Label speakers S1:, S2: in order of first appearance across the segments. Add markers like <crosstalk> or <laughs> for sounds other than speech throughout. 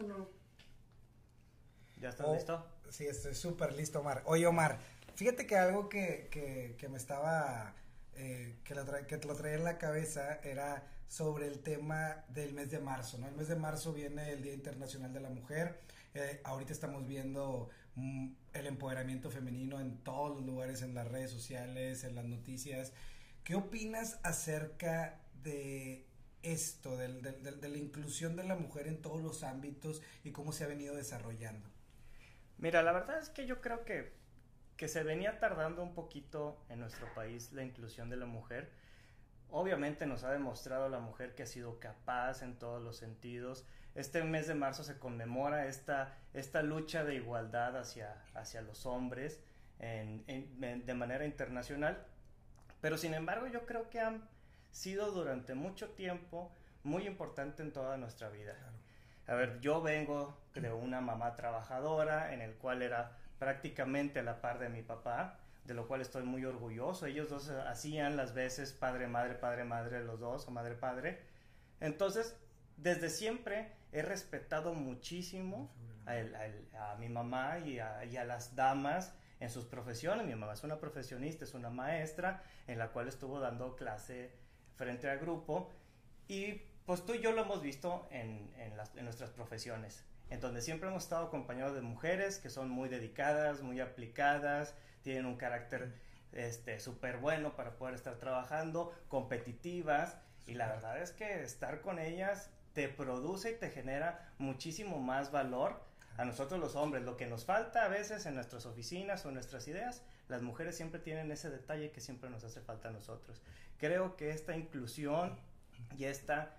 S1: Uno.
S2: ¿Ya estás
S3: Oh,
S2: listo?
S3: Sí, estoy súper listo, Omar. Oye, Omar, fíjate que algo que, que, que me estaba, eh, que, lo tra- que te lo traía en la cabeza era sobre el tema del mes de marzo, ¿no? El mes de marzo viene el Día Internacional de la Mujer. Eh, ahorita estamos viendo mm, el empoderamiento femenino en todos los lugares, en las redes sociales, en las noticias. ¿Qué opinas acerca de esto, del- del- del- de la inclusión de la mujer en todos los ámbitos y cómo se ha venido desarrollando?
S2: Mira, la verdad es que yo creo que, que se venía tardando un poquito en nuestro país la inclusión de la mujer. Obviamente nos ha demostrado la mujer que ha sido capaz en todos los sentidos. Este mes de marzo se conmemora esta, esta lucha de igualdad hacia, hacia los hombres en- en- de manera internacional. Pero sin embargo yo creo que han sido durante mucho tiempo muy importante en toda nuestra vida. A ver, yo vengo de una mamá trabajadora en el cual era prácticamente a la par de mi papá, de lo cual estoy muy orgulloso. Ellos dos hacían las veces padre, madre, padre, madre, los dos, o madre, padre. Entonces, desde siempre he respetado muchísimo a, a a mi mamá y a, y a las damas en sus profesiones. Mi mamá es una profesionista, es una maestra en la cual estuvo dando clase frente al grupo y pues tú y yo lo hemos visto en, en las- en nuestras profesiones, en donde siempre hemos estado acompañados de mujeres que son muy dedicadas, muy aplicadas, tienen un carácter este súper bueno para poder estar trabajando, competitivas, y la verdad es que estar con ellas te produce y te genera muchísimo más valor a nosotros los hombres. Lo que nos falta a veces en nuestras oficinas o en nuestras ideas, las mujeres siempre tienen ese detalle que siempre nos hace falta a nosotros. Creo que esta inclusión y esta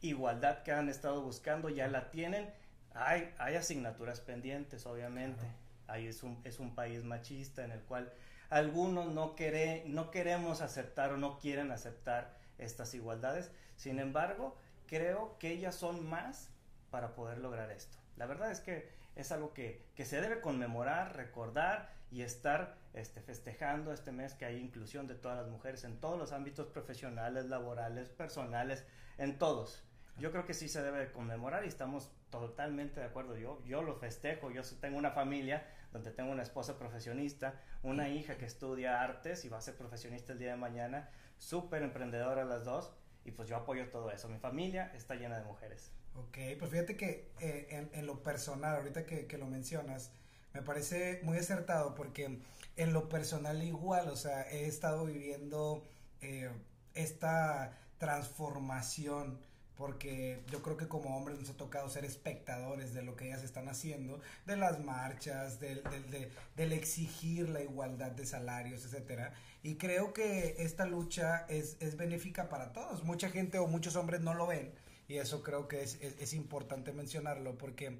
S2: igualdad que han estado buscando ya la tienen. Hay, hay asignaturas pendientes, obviamente. Ahí es un, es un país machista en el cual algunos no, quere- no queremos aceptar o no quieren aceptar estas igualdades. Sin embargo, creo que ellas son más para poder lograr esto. La verdad es que es algo que, que se debe conmemorar, recordar y estar este, festejando este mes que hay inclusión de todas las mujeres en todos los ámbitos profesionales, laborales, personales, en todos. Yo creo que sí se debe conmemorar y estamos totalmente de acuerdo. Yo, yo lo festejo, yo tengo una familia donde tengo una esposa profesionista, una hija que estudia artes y va a ser profesionista el día de mañana, súper emprendedora las dos, y pues yo apoyo todo eso. Mi familia está llena de mujeres.
S3: Ok, pues fíjate que eh, en, lo personal, ahorita que, que lo mencionas, me parece muy acertado porque en lo personal igual, o sea, he estado viviendo eh, esta transformación porque yo creo que como hombres nos ha tocado ser espectadores de lo que ellas están haciendo, de las marchas, del, del, de- del exigir la igualdad de salarios, etcétera. Y creo que esta lucha es, es benéfica para todos. Mucha gente o muchos hombres no lo ven, y eso creo que es, es, importante mencionarlo, porque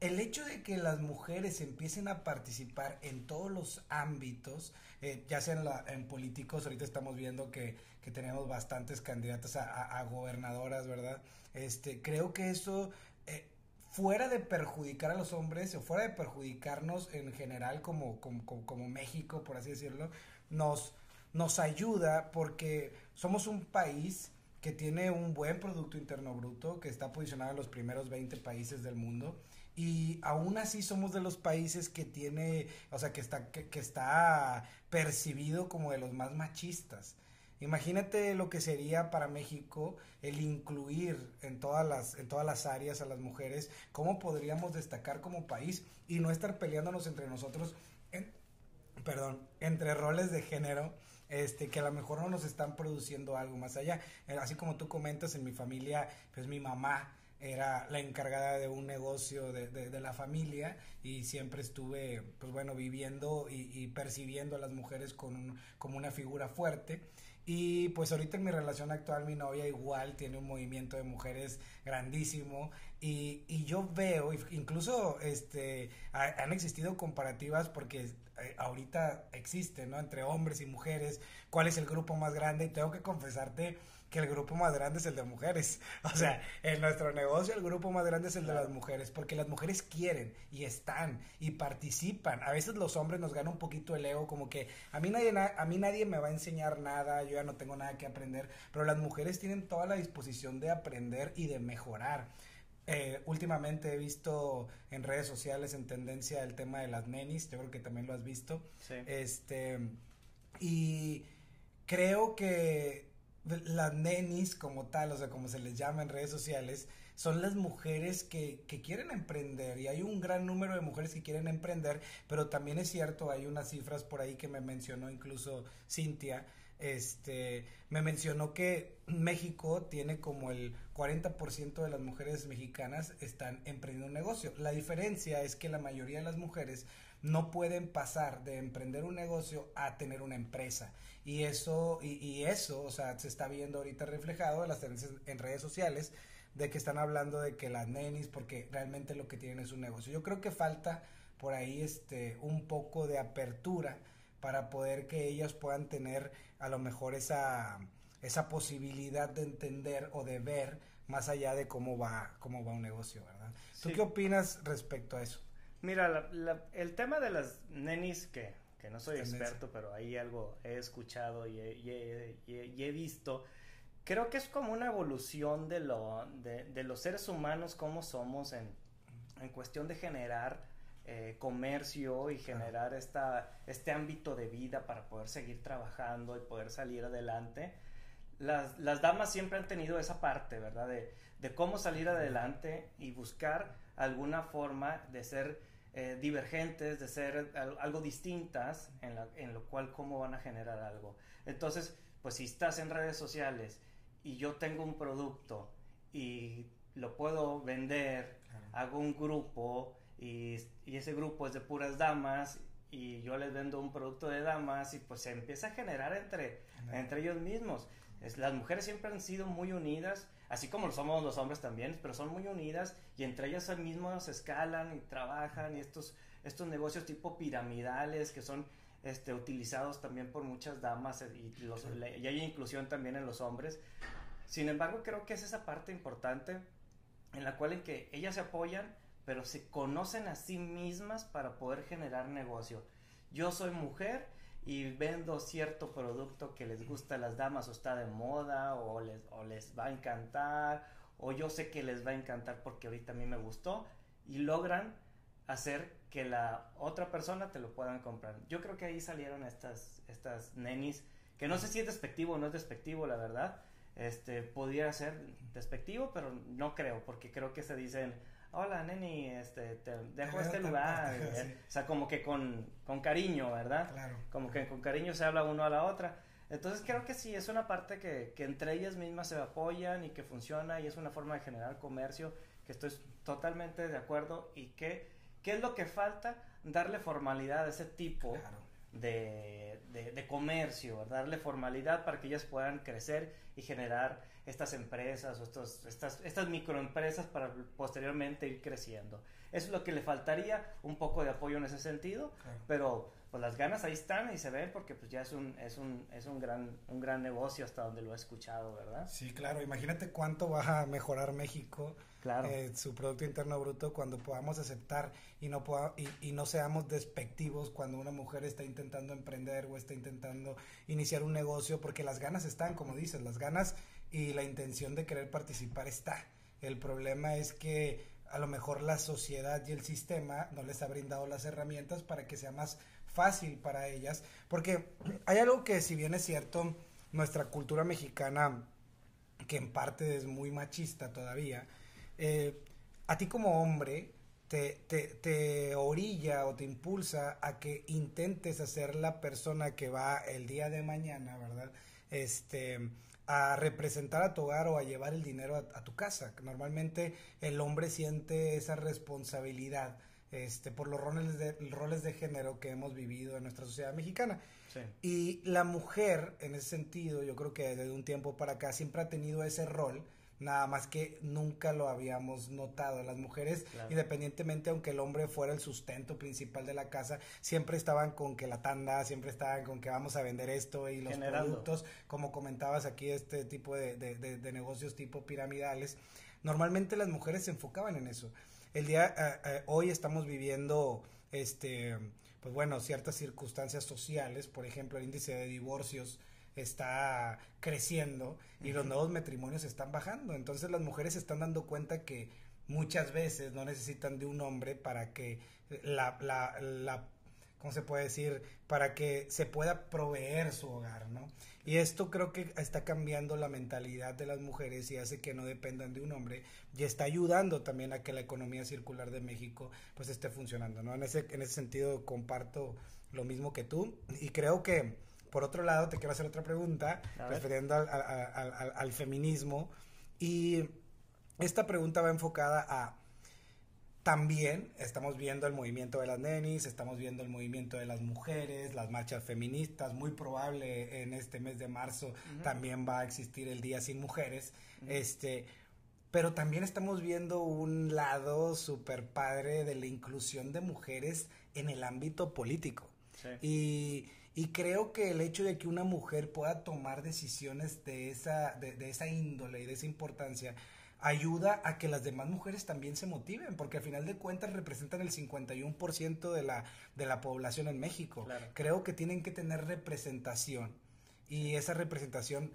S3: el hecho de que las mujeres empiecen a participar en todos los ámbitos, eh, ya sea en, políticos, ahorita estamos viendo que, que tenemos bastantes candidatas a gobernadoras, ¿verdad? Este, creo que eso, eh, fuera de perjudicar a los hombres o fuera de perjudicarnos en general como, como, como, como México, por así decirlo, nos, nos ayuda porque somos un país que tiene un buen Producto Interno Bruto, que está posicionado en los primeros 20 países del mundo. Y aún así somos de los países que tiene, o sea, que está, que, está percibido como de los más machistas. Imagínate lo que sería para México el incluir en todas las, en todas las áreas a las mujeres, cómo podríamos destacar como país y no estar peleándonos entre nosotros, perdón, entre roles de género, este, que a lo mejor no nos están produciendo algo más allá. Eh, Así como tú comentas, en mi familia, pues mi mamá era la encargada de un negocio de, de- de la familia y siempre estuve, pues bueno, viviendo y, y percibiendo a las mujeres con como una figura fuerte. Y pues ahorita en mi relación actual mi novia igual tiene un movimiento de mujeres grandísimo y, y yo veo, incluso este, ha- han existido comparativas porque eh, ahorita existe, ¿no? Entre hombres y mujeres, cuál es el grupo más grande y tengo que confesarte que el grupo más grande es el de mujeres. <laughs> O sea, en nuestro negocio el grupo más grande es el de las mujeres, porque las mujeres quieren y están y participan. A veces los hombres nos gana un poquito el ego, como que a mí nadie, na- a mí nadie me va a enseñar nada, yo ya no tengo nada que aprender, pero las mujeres tienen toda la disposición de aprender y de mejorar. eh, últimamente he visto en redes sociales en tendencia el tema de las nenis, yo creo que también lo has visto.
S2: Sí.
S3: Este, y creo que las nenis como tal, o sea, como se les llama en redes sociales, son las mujeres que, que, quieren emprender y hay un gran número de mujeres que quieren emprender, pero también es cierto, hay unas cifras por ahí que me mencionó incluso Cintia, este, me mencionó que México tiene como el 40% de las mujeres mexicanas están emprendiendo un negocio. La diferencia es que la mayoría de las mujeres no pueden pasar de emprender un negocio a tener una empresa. Y eso, y, y eso, o sea, se está viendo ahorita reflejado en las tendencias en redes sociales de que están hablando de que las nenis, porque realmente lo que tienen es un negocio. Yo creo que falta por ahí este un poco de apertura para poder que ellas puedan tener a lo mejor esa, esa posibilidad de entender o de ver más allá de cómo va, cómo va un negocio, ¿verdad? ¿Tú qué opinas respecto a eso?
S2: Mira, el tema de las nenis, que, que no soy experto, pero ahí algo he escuchado y he, y he visto, creo que es como una evolución de, lo, de, de los seres humanos, como somos en, en cuestión de generar eh, comercio y generar esta, este ámbito de vida para poder seguir trabajando y poder salir adelante. Las, las damas siempre han tenido esa parte, ¿verdad? De, de cómo salir adelante y buscar alguna forma de ser eh, divergentes, de ser algo distintas, en, la, en lo cual cómo van a generar algo. Entonces, pues si estás en redes sociales y yo tengo un producto y lo puedo vender, hago un grupo y, ese grupo es de puras damas y yo les vendo un producto de damas y pues se empieza a generar entre, entre ellos mismos. Es, las mujeres siempre han sido muy unidas, así como lo somos los hombres también, pero son muy unidas y entre ellas mismos escalan y trabajan y estos, estos negocios tipo piramidales que son este, utilizados también por muchas damas y, los, y hay inclusión también en los hombres. Sin embargo, creo que es esa parte importante en la cual en que ellas se apoyan, pero se conocen a sí mismas para poder generar negocio. Yo soy mujer y vendo cierto producto que les gusta a las damas o está de moda o les, o les va a encantar o yo sé que les va a encantar porque ahorita a mí me gustó y logran hacer que la otra persona te lo puedan comprar. Yo creo que ahí salieron estas, estas nenis, que no sé si es despectivo o no es despectivo, la verdad. Este, podría ser despectivo, pero no creo, porque creo que se dicen, hola neni, este, te dejo este lugar. <laughs> O sea, como que con, con cariño, ¿verdad?
S3: Claro.
S2: Como que con cariño se habla uno a la otra. Entonces creo que sí, es una parte que, que entre ellas mismas se apoyan y que funciona y es una forma de generar comercio que estoy totalmente de acuerdo y que ¿Qué es lo que falta? Darle formalidad a ese tipo de, de, comercio, darle formalidad para que ellas puedan crecer y generar estas empresas o estos, estas, estas microempresas para posteriormente ir creciendo. Eso es lo que le faltaría, un poco de apoyo en ese sentido, pero pues las ganas ahí están y se ven porque pues ya es un, es un, es un gran, un gran negocio hasta donde lo he escuchado, ¿verdad?
S3: Sí, claro, imagínate cuánto va a mejorar México,
S2: claro.
S3: Eh, su Producto Interno Bruto cuando podamos aceptar y no, pueda, y, y, no seamos despectivos cuando una mujer está intentando emprender o está intentando iniciar un negocio, porque las ganas están, como dices, las ganas y la intención de querer participar está. El problema es que a lo mejor la sociedad y el sistema no les ha brindado las herramientas para que sea más fácil para ellas, porque <clears throat> hay algo que si bien es cierto, nuestra cultura mexicana, que en parte es muy machista todavía, eh, a ti como hombre te, te, te, orilla o te impulsa a que intentes hacer la persona que va el día de mañana, ¿verdad? Este, a representar a tu hogar o a llevar el dinero a, a tu casa. Normalmente el hombre siente esa responsabilidad este, por los roles de, roles de género que hemos vivido en nuestra sociedad mexicana.
S2: Sí.
S3: Y la mujer, en ese sentido, yo creo que desde un tiempo para acá siempre ha tenido ese rol, nada más que nunca lo habíamos notado. Las mujeres, claro. independientemente, aunque el hombre fuera el sustento principal de la casa, siempre estaban con que la tanda, siempre estaban con que vamos a vender esto y los
S2: Generando.
S3: productos, como comentabas aquí, este tipo de, de, de, de negocios tipo piramidales. Normalmente las mujeres se enfocaban en eso el día eh, eh, hoy estamos viviendo este pues bueno ciertas circunstancias sociales por ejemplo el índice de divorcios está creciendo y uh -huh. los nuevos matrimonios están bajando entonces las mujeres se están dando cuenta que muchas veces no necesitan de un hombre para que la, la, la ¿cómo se puede decir? Para que se pueda proveer su hogar, ¿no? Y esto creo que está cambiando la mentalidad de las mujeres y hace que no dependan de un hombre y está ayudando también a que la economía circular de México pues esté funcionando, ¿no? En ese, en ese sentido comparto lo mismo que tú y creo que por otro lado te quiero hacer otra pregunta refiriendo al, al, al feminismo y esta pregunta va enfocada a también estamos viendo el movimiento de las nenis, estamos viendo el movimiento de las mujeres, las marchas feministas, muy probable en este mes de marzo también va a existir el Día sin Mujeres, este, pero también estamos viendo un lado súper padre de la inclusión de mujeres en el ámbito político. Y, y, creo que el hecho de que una mujer pueda tomar decisiones de esa, de, de esa índole y de esa importancia, ayuda a que las demás mujeres también se motiven, porque al final de cuentas representan el 51% de la, de la población en México. Creo que tienen que tener representación y esa representación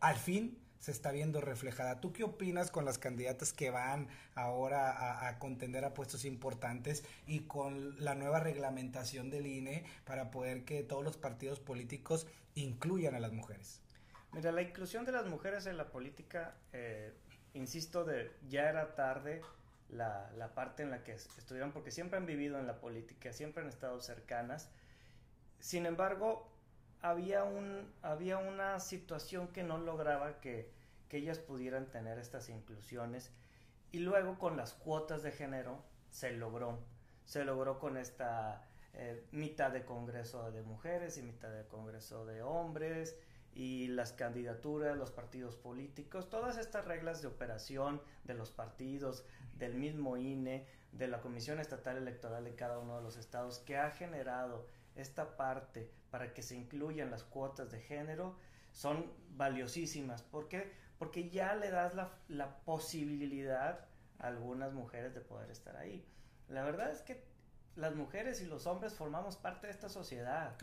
S3: al fin se está viendo reflejada. ¿Tú qué opinas con las candidatas que van ahora a, a, contender a puestos importantes y con la nueva reglamentación del INE para poder que todos los partidos políticos incluyan a las mujeres?
S2: Mira, la inclusión de las mujeres en la política eh, insisto, de ya era tarde la, la, parte en la que estuvieron, porque siempre han vivido en la política, siempre han estado cercanas. Sin embargo, había, un, había una situación que no lograba que, que ellas pudieran tener estas inclusiones. Y luego con las cuotas de género se logró. Se logró con esta eh, mitad de Congreso de mujeres y mitad de Congreso de hombres y las candidaturas, los partidos políticos, todas estas reglas de operación de los partidos, del mismo INE, de la Comisión Estatal Electoral de cada uno de los estados, que ha generado esta parte para que se incluyan las cuotas de género, son valiosísimas. ¿Por qué? Porque ya le das la, la posibilidad a algunas mujeres de poder estar ahí. La verdad es que las mujeres y los hombres formamos parte de esta sociedad.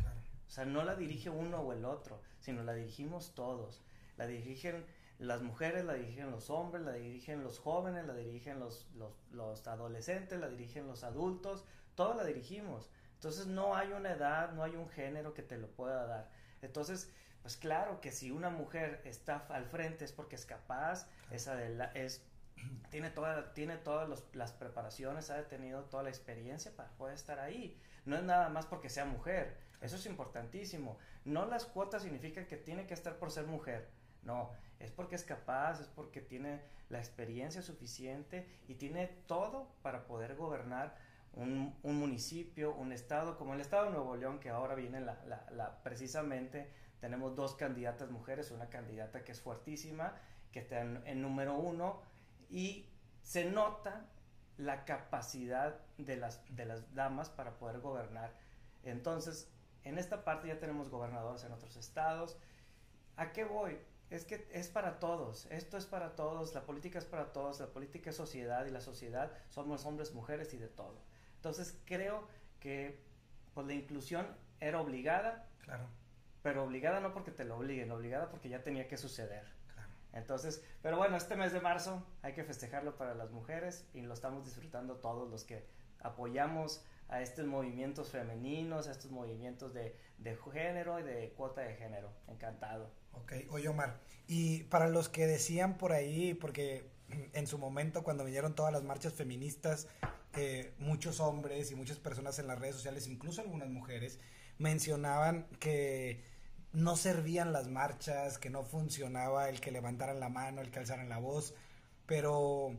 S2: O sea, no la dirige uno o el otro, sino la dirigimos todos. La dirigen las mujeres, la dirigen los hombres, la dirigen los jóvenes, la dirigen los, los, adolescentes, la dirigen los adultos, todos la dirigimos. Entonces no hay una edad, no hay un género que te lo pueda dar. Entonces, pues claro que si una mujer está al frente es porque es capaz, la, es, <clears throat> tiene, toda, tiene todas las preparaciones, ha tenido toda la experiencia para poder estar ahí. No es nada más porque sea mujer, eso es importantísimo. No las cuotas significan que tiene que estar por ser mujer. No, es porque es capaz, es porque tiene la experiencia suficiente y tiene todo para poder gobernar un, municipio, un estado, como el estado de Nuevo León, que ahora viene la, la, precisamente, tenemos dos candidatas mujeres, una candidata que es fuertísima, que está en, número uno, y se nota la capacidad de las, de las damas para poder gobernar. Entonces, en esta parte ya tenemos gobernadores en otros estados. ¿A qué voy? Es que es para todos, esto es para todos, la política es para todos, la política es sociedad y la sociedad somos hombres, mujeres y de todo. Entonces creo que pues la inclusión era obligada,
S3: claro.
S2: pero obligada no porque te lo obliguen, obligada porque ya tenía que suceder. Claro. Entonces, pero bueno, este mes de marzo hay que festejarlo para las mujeres y lo estamos disfrutando todos los que apoyamos a estos movimientos femeninos, a estos movimientos de, de género y de cuota de género. Encantado.
S3: Ok, oye Omar, y para los que decían por ahí, porque <clears throat> en su momento cuando vinieron todas las marchas feministas, muchos hombres y muchas personas en las redes sociales, incluso algunas mujeres, mencionaban que no servían las marchas, que no funcionaba el que levantaran la mano, el que alzaran la voz, pero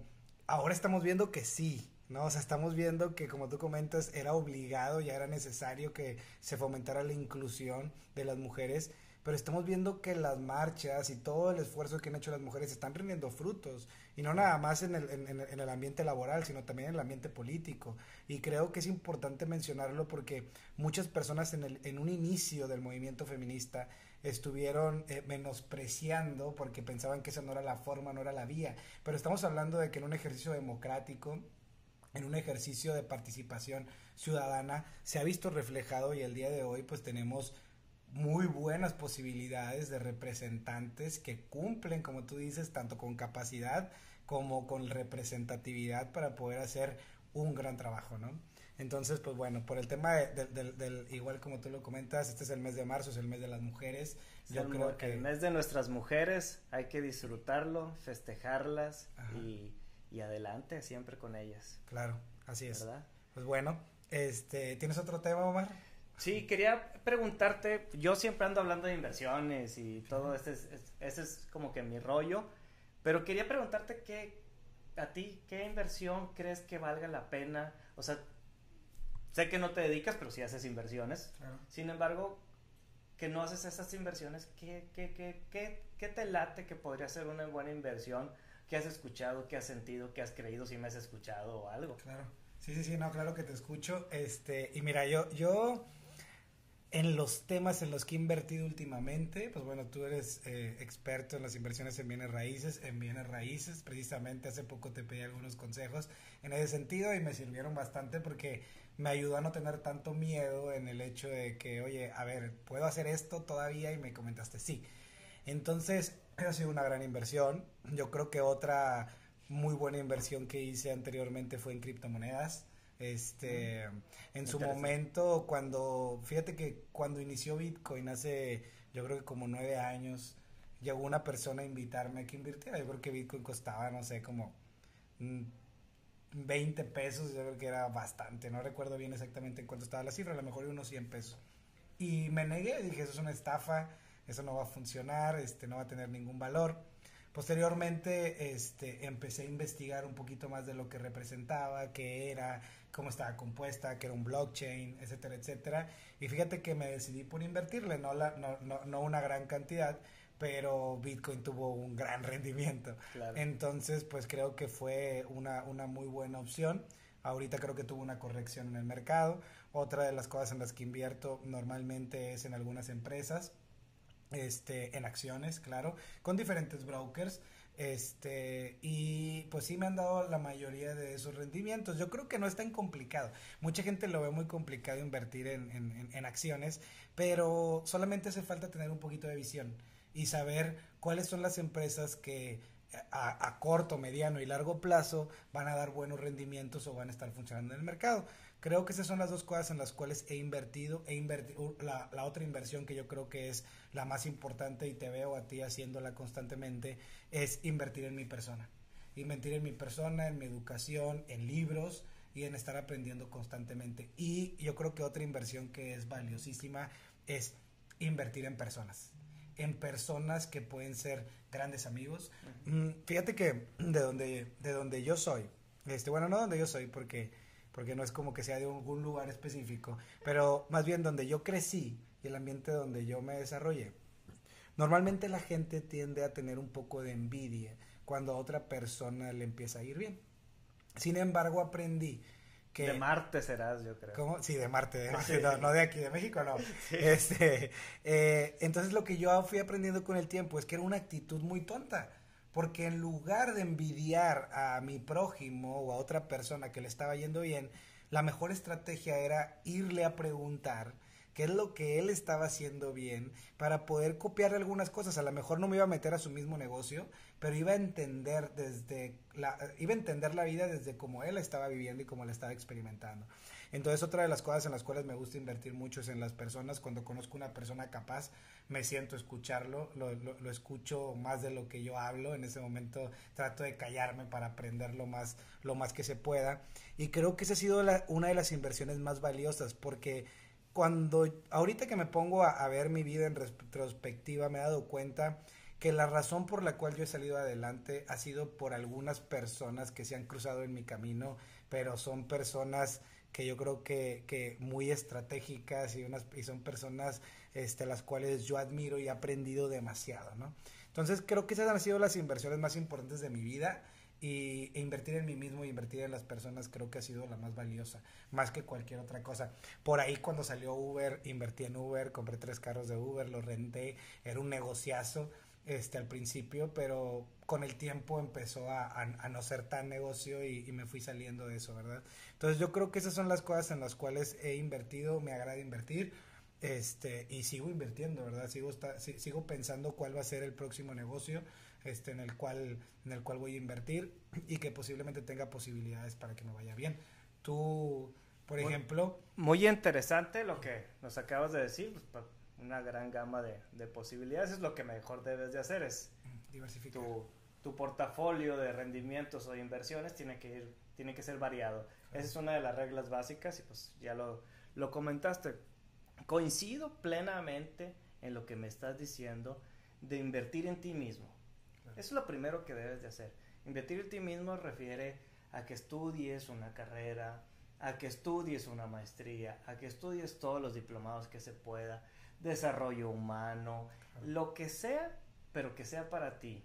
S3: ahora estamos viendo que sí, ¿no? O sea, estamos viendo que, como tú comentas, era obligado, ya era necesario que se fomentara la inclusión de las mujeres, pero estamos viendo que las marchas y todo el esfuerzo que han hecho las mujeres están rindiendo frutos, y no nada más en el, en, en el ambiente laboral, sino también en el ambiente político. Y creo que es importante mencionarlo porque muchas personas en, el, en un inicio del movimiento feminista estuvieron eh, menospreciando porque pensaban que esa no era la forma, no era la vía, pero estamos hablando de que en un ejercicio democrático, en un ejercicio de participación ciudadana se ha visto reflejado y el día de hoy pues tenemos muy buenas posibilidades de representantes que cumplen, como tú dices, tanto con capacidad como con representatividad para poder hacer un gran trabajo, ¿no? Entonces, pues bueno, por el tema del, igual como tú lo comentas, este es el mes de marzo, es el mes de las mujeres.
S2: Yo creo que el mes de nuestras mujeres hay que disfrutarlo, festejarlas y, y, adelante siempre con ellas.
S3: Claro, así es. ¿verdad? Pues bueno, este, ¿tienes otro tema, Omar?
S2: Sí, quería preguntarte, yo siempre ando hablando de inversiones y todo, este es, ese es como que mi rollo, pero quería preguntarte qué, a ti, qué inversión crees que valga la pena, o sea, Sé que no te dedicas, pero sí haces inversiones. Sin embargo, que no haces esas inversiones, ¿qué, qué, qué, qué, qué te late que podría ser una buena inversión? ¿Qué has escuchado? ¿Qué has sentido? ¿Qué has creído? Si me has escuchado o algo.
S3: Claro. Sí, sí, sí, no, claro que te escucho. Este, y mira, yo, yo en los temas en los que he invertido últimamente, pues bueno, tú eres eh, experto en las inversiones en bienes raíces, en bienes raíces, precisamente hace poco te pedí algunos consejos en ese sentido y me sirvieron bastante porque me ayudó a no tener tanto miedo en el hecho de que, oye, a ver, ¿puedo hacer esto todavía? Y me comentaste sí. Entonces, <clears throat> ha sido una gran inversión. Yo creo que otra muy buena inversión que hice anteriormente fue en criptomonedas. Este, mm, en su momento, cuando, fíjate que cuando inició Bitcoin hace, yo creo que como nueve años, llegó una persona a invitarme a que invirtiera. Yo creo que Bitcoin costaba, no sé, como mm, 20 pesos, yo creo que era bastante, no recuerdo bien exactamente en cuánto estaba la cifra, a lo mejor unos 100 pesos. Y me negué, dije, eso es una estafa, eso no va a funcionar, este, no va a tener ningún valor. Posteriormente, este, empecé a investigar un poquito más de lo que representaba, qué era, cómo estaba compuesta, que era un blockchain, etcétera, etcétera. Y fíjate que me decidí por invertirle, no, la, no, no, no una gran cantidad, pero Bitcoin tuvo un gran <laughs> rendimiento. Entonces, pues creo que fue una, una muy buena opción. Ahorita creo que tuvo una corrección en el mercado. Otra de las cosas en las que invierto normalmente es en algunas empresas, este, en acciones, claro, con diferentes brokers. Este, y pues sí me han dado la mayoría de esos rendimientos. Yo creo que no es tan complicado. Mucha gente lo ve muy complicado invertir en, en, en acciones, pero solamente hace falta tener un poquito de visión y saber cuáles son las empresas que a, corto, mediano y largo plazo van a dar buenos rendimientos o van a estar funcionando en el mercado. Creo que esas son las dos cosas en las cuales he invertido. He invertido la, la, otra inversión que yo creo que es la más importante y te veo a ti haciéndola constantemente es invertir en mi persona. Invertir en mi persona, en mi educación, en libros y en estar aprendiendo constantemente. Y yo creo que otra inversión que es valiosísima es invertir en personas en personas que pueden ser grandes amigos. Mm, fíjate que de donde, de donde yo soy, este, bueno, no donde yo soy, porque, porque no es como que sea de algún lugar específico, pero más bien donde yo crecí y el ambiente donde yo me desarrollé. Normalmente la gente tiende a tener un poco de envidia cuando a otra persona le empieza a ir bien. Sin embargo, aprendí
S2: de Marte serás, yo creo.
S3: ¿Cómo? Sí, de Marte, de Marte no, de aquí, de México no. <laughs> Este, eh, entonces lo que yo fui aprendiendo con el tiempo es que era una actitud muy tonta, porque en lugar de envidiar a mi prójimo o a otra persona que le estaba yendo bien, la mejor estrategia era irle a preguntar qué es lo que él estaba haciendo bien para poder copiar algunas cosas. A lo mejor no me iba a meter a su mismo negocio, pero iba a entender desde la, iba a entender la vida desde cómo él estaba viviendo y cómo la estaba experimentando. Entonces otra de las cosas en las cuales me gusta invertir mucho es en las personas. Cuando conozco una persona capaz, me siento a escucharlo, lo, escucho más de lo que yo hablo. En ese momento trato de callarme para aprender lo más, lo más que se pueda. Y creo que esa ha sido una de las inversiones más valiosas porque cuando ahorita que me pongo a, ver mi vida en retrospectiva me he dado cuenta que la razón por la cual yo he salido adelante ha sido por algunas personas que se han cruzado en mi camino, pero son personas que yo creo que, que muy estratégicas y, unas, y son personas este, las cuales yo admiro y he aprendido demasiado, ¿no? Entonces creo que esas han sido las inversiones más importantes de mi vida y, e invertir en mí mismo e invertir en las personas creo que ha sido la más valiosa, más que cualquier otra cosa. Por ahí cuando salió Uber, invertí en Uber, compré tres carros de Uber, los renté, era un negociazo este al principio, pero con el tiempo empezó a, a, no ser tan negocio y, me fui saliendo de eso, ¿verdad? Entonces yo creo que esas son las cosas en las cuales he invertido, me agrada invertir este y sigo invirtiendo, ¿verdad? Sigo, sigo pensando cuál va a ser el próximo negocio este, en, el cual, en el cual voy a invertir y que posiblemente tenga posibilidades para que me vaya bien. Tú, por ejemplo...
S2: Muy interesante lo que nos acabas de decir, pues, una gran gama de, de, posibilidades, es lo que mejor debes de hacer, es
S3: diversificar.
S2: Tu, tu portafolio de rendimientos o inversiones tiene que ir, tiene que ser variado. Esa es una de las reglas básicas y pues ya lo, lo comentaste. Coincido plenamente en lo que me estás diciendo de invertir en ti mismo. Eso es lo primero que debes de hacer. Invertir en ti mismo refiere a que estudies una carrera, a que estudies una maestría, a que estudies todos los diplomados que se pueda, desarrollo humano, lo que sea, pero que sea para ti.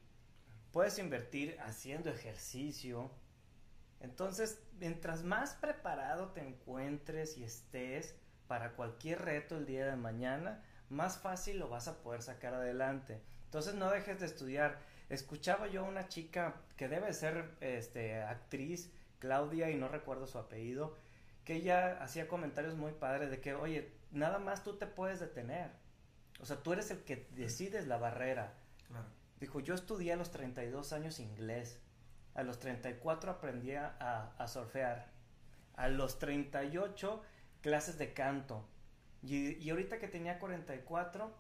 S2: Puedes invertir haciendo ejercicio. Entonces, mientras más preparado te encuentres y estés para cualquier reto el día de mañana, más fácil lo vas a poder sacar adelante. Entonces no dejes de estudiar. Escuchaba yo a una chica que debe ser este, actriz, Claudia, y no recuerdo su apellido, que ella hacía comentarios muy padres de que, oye, nada más tú te puedes detener. O sea, tú eres el que decides la barrera. Dijo, yo estudié a los 32 años inglés. A los 34 aprendí a, a surfear. A los 38 clases de canto. Y, y ahorita que tenía 44,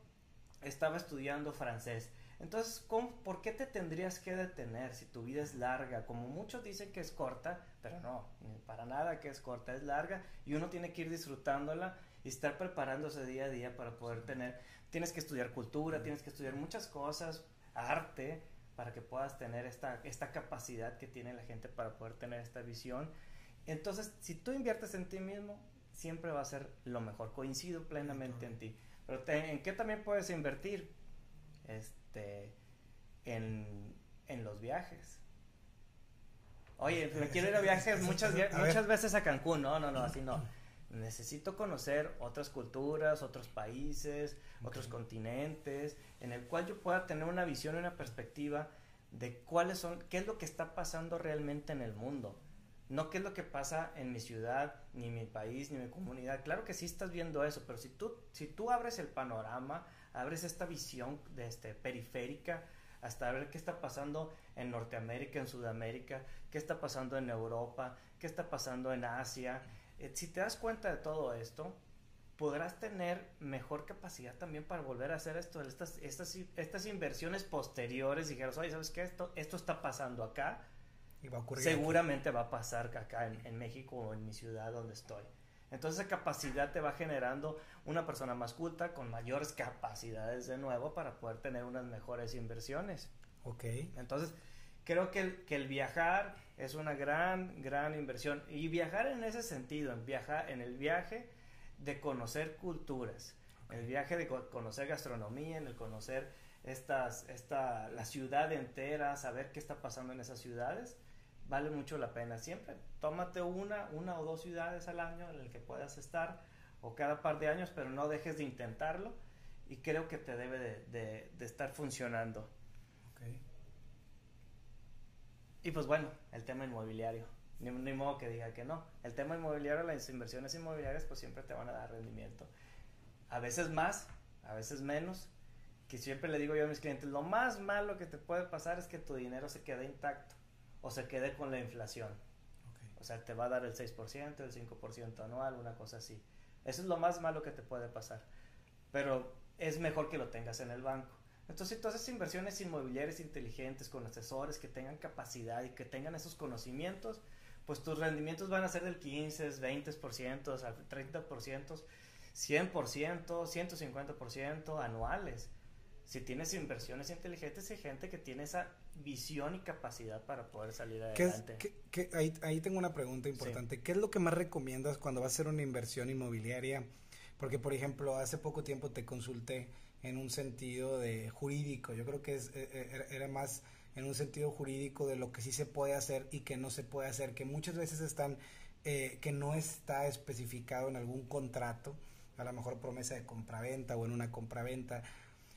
S2: estaba estudiando francés. Entonces, ¿por qué te tendrías que detener si tu vida es larga? Como muchos dicen que es corta, pero no, para nada que es corta, es larga y uno tiene que ir disfrutándola y estar preparándose día a día para poder tener, tienes que estudiar cultura, tienes que estudiar muchas cosas, arte, para que puedas tener esta, esta capacidad que tiene la gente para poder tener esta visión. Entonces, si tú inviertes en ti mismo, siempre va a ser lo mejor, coincido plenamente en ti. Pero ¿en qué también puedes invertir? Este, en, en los viajes. Oye, me quiero ir a viajes muchas, muchas veces a Cancún. No, no, no, así no. Necesito conocer otras culturas, otros países, otros continentes, en el cual yo pueda tener una visión una perspectiva de cuáles son, qué es lo que está pasando realmente en el mundo no qué es lo que pasa en mi ciudad, ni mi país, ni mi comunidad. Claro que sí estás viendo eso, pero si tú, si tú abres el panorama, abres esta visión de este, periférica, hasta ver qué está pasando en Norteamérica, en Sudamérica, qué está pasando en Europa, qué está pasando en Asia. Eh, si te das cuenta de todo esto, podrás tener mejor capacidad también para volver a hacer esto, estas, estas, estas inversiones posteriores. Y dijeras, oye, ¿sabes qué? Esto, esto está pasando acá seguramente va a pasar acá en, México o en mi ciudad donde estoy. Entonces esa capacidad te va generando una persona más culta con mayores capacidades de nuevo para poder tener unas mejores inversiones.
S3: Ok.
S2: Entonces creo que el, que el viajar es una gran, gran inversión. Y viajar en ese sentido, en, viajar, en el viaje de conocer culturas, en el viaje de conocer gastronomía, en el conocer estas, esta, la ciudad entera, saber qué está pasando en esas ciudades vale mucho la pena. Siempre tómate una, una o dos ciudades al año en el que puedas estar o cada par de años, pero no dejes de intentarlo y creo que te debe de, de, estar funcionando. Okay. Y pues bueno, el tema inmobiliario. Ni, ni, modo que diga que no. El tema inmobiliario, las inversiones inmobiliarias, pues siempre te van a dar rendimiento. A veces más, a veces menos. Que siempre le digo yo a mis clientes, lo más malo que te puede pasar es que tu dinero se quede intacto o se quede con la inflación. O sea, te va a dar el 6%, el 5% anual, una cosa así. Eso es lo más malo que te puede pasar. Pero es mejor que lo tengas en el banco. Entonces, si tú haces inversiones inmobiliarias inteligentes con asesores que tengan capacidad y que tengan esos conocimientos, pues tus rendimientos van a ser del 15, 20%, 30%, 100%, 150% anuales si tienes inversiones inteligentes y gente que tiene esa visión y capacidad para poder salir adelante.
S3: ahí, tengo una pregunta importante. ¿Qué es lo que más recomiendas cuando vas a hacer una inversión inmobiliaria? Porque, por ejemplo, hace poco tiempo te consulté en un sentido de jurídico. Yo creo que es, e, e, era más en un sentido jurídico de lo que sí se puede hacer y que no se puede hacer, que muchas veces están, eh, que no está especificado en algún contrato, a lo mejor promesa de compraventa o en una compraventa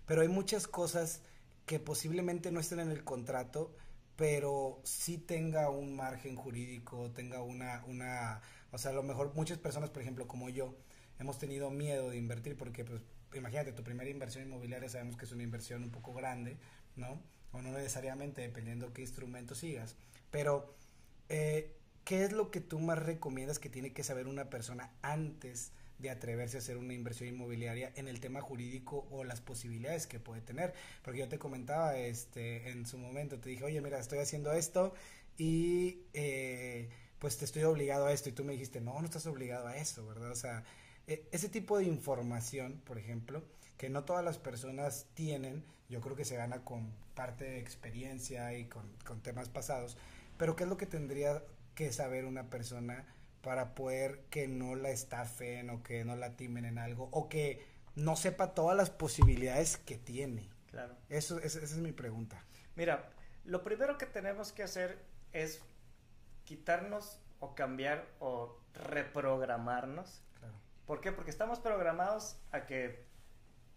S3: pero hay muchas cosas que posiblemente no estén en el contrato, pero sí tenga un margen jurídico, tenga una, una, o sea, a lo mejor muchas personas, por ejemplo, como yo, hemos tenido miedo de invertir porque, pues, imagínate, tu primera inversión inmobiliaria sabemos que es una inversión un poco grande, ¿no? o no necesariamente, dependiendo qué instrumento sigas. Pero, eh, ¿qué es lo que tú más recomiendas que tiene que saber una persona antes de atreverse a hacer una inversión inmobiliaria en el tema jurídico o las posibilidades que puede tener? Porque yo te comentaba este, en su momento, te dije, oye, mira, estoy haciendo esto y eh, pues te estoy obligado a esto y tú me dijiste, no, no estás obligado a eso, ¿verdad? O sea, e, ese tipo de información, por ejemplo, que no todas las personas tienen, yo creo que se gana con parte de experiencia y con, con temas pasados, pero ¿qué es lo que tendría que saber una persona para poder que no la estafen o que no la timen en algo o que no sepa todas las posibilidades que tiene?
S2: Claro.
S3: Eso, esa es mi pregunta.
S2: Mira, lo primero que tenemos que hacer es quitarnos o cambiar o reprogramarnos. Claro. ¿Por qué? Porque estamos programados a que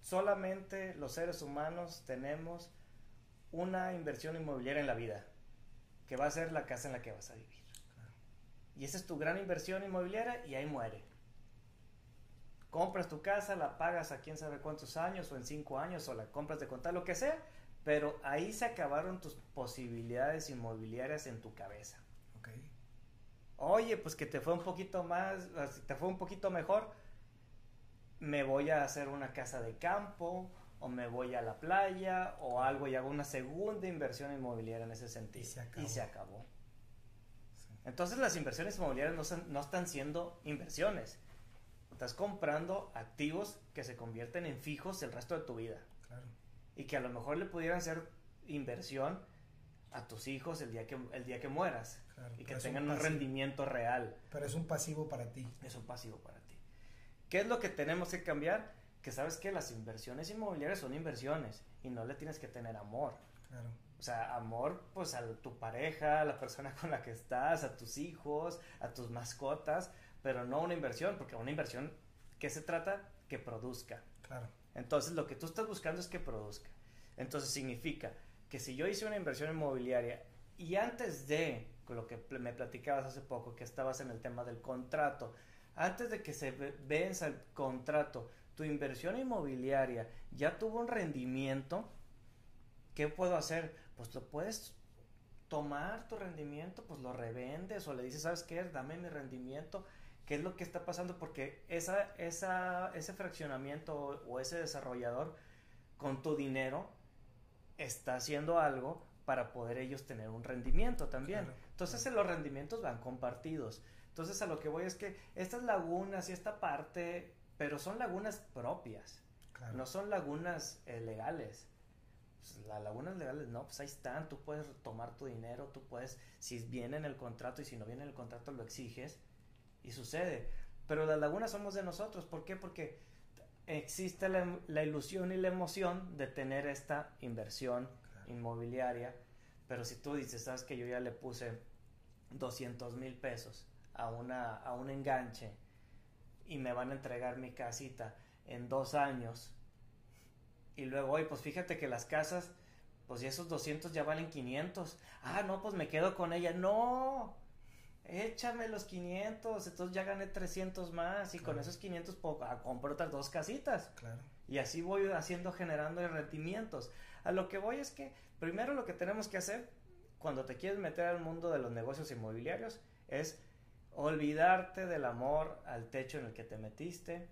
S2: solamente los seres humanos tenemos una inversión inmobiliaria en la vida, que va a ser la casa en la que vas a vivir. Y esa es tu gran inversión inmobiliaria y ahí muere. Compras tu casa, la pagas a quién sabe cuántos años o en cinco años o la compras de contar, lo que sea, pero ahí se acabaron tus posibilidades inmobiliarias en tu cabeza. Oye, pues que te fue un poquito más, te fue un poquito mejor, me voy a hacer una casa de campo o me voy a la playa o algo y hago una segunda inversión inmobiliaria en ese sentido. Y se acabó. Entonces las inversiones inmobiliarias no, no están siendo inversiones. Estás comprando activos que se convierten en fijos el resto de tu vida. Y que a lo mejor le pudieran ser inversión a tus hijos el día que, el día que mueras. y que tengan un, rendimiento real.
S3: Pero es un pasivo para ti.
S2: Es un pasivo para ti. ¿Qué es lo que tenemos que cambiar? Que sabes que las inversiones inmobiliarias son inversiones y no le tienes que tener amor. Claro. O sea, amor pues a tu pareja, a la persona con la que estás, a tus hijos, a tus mascotas, pero no una inversión, porque una inversión, ¿qué se trata? Que produzca. Claro. Entonces lo que tú estás buscando es que produzca. Entonces significa que si yo hice una inversión inmobiliaria y antes de, lo que me platicabas hace poco, que estabas en el tema del contrato, antes de que se venza el contrato, tu inversión inmobiliaria ya tuvo un rendimiento, ¿qué puedo hacer? Pues lo puedes tomar tu rendimiento, pues lo revendes o le dices, ¿sabes qué? Dame mi rendimiento. ¿Qué es lo que está pasando? Porque esa, esa, ese fraccionamiento o ese desarrollador con tu dinero está haciendo algo para poder ellos tener un rendimiento también. Entonces los rendimientos van compartidos. Entonces a lo que voy es que estas lagunas y esta parte, pero son lagunas propias, no son lagunas eh, legales. Pues, las lagunas legales no, pues ahí están, tú puedes tomar tu dinero, tú puedes, si viene en el contrato y si no viene en el contrato lo exiges y sucede. Pero las lagunas somos de nosotros, ¿por qué? Porque existe la, ilusión y la emoción de tener esta inversión inmobiliaria, pero si tú dices, sabes que yo ya le puse 200 mil pesos a, una, a un enganche y me van a entregar mi casita en dos años. Y luego, oye, pues fíjate que las casas, pues ya esos 200 ya valen 500. Ah, no, pues me quedo con ella. No, échame los 500, entonces ya gané 300 más y con esos 500 puedo, ah, compro otras dos casitas. Claro. Y así voy haciendo, generando rendimientos. A lo que voy es que primero lo que tenemos que hacer cuando te quieres meter al mundo de los negocios inmobiliarios es olvidarte del amor al techo en el que te metiste.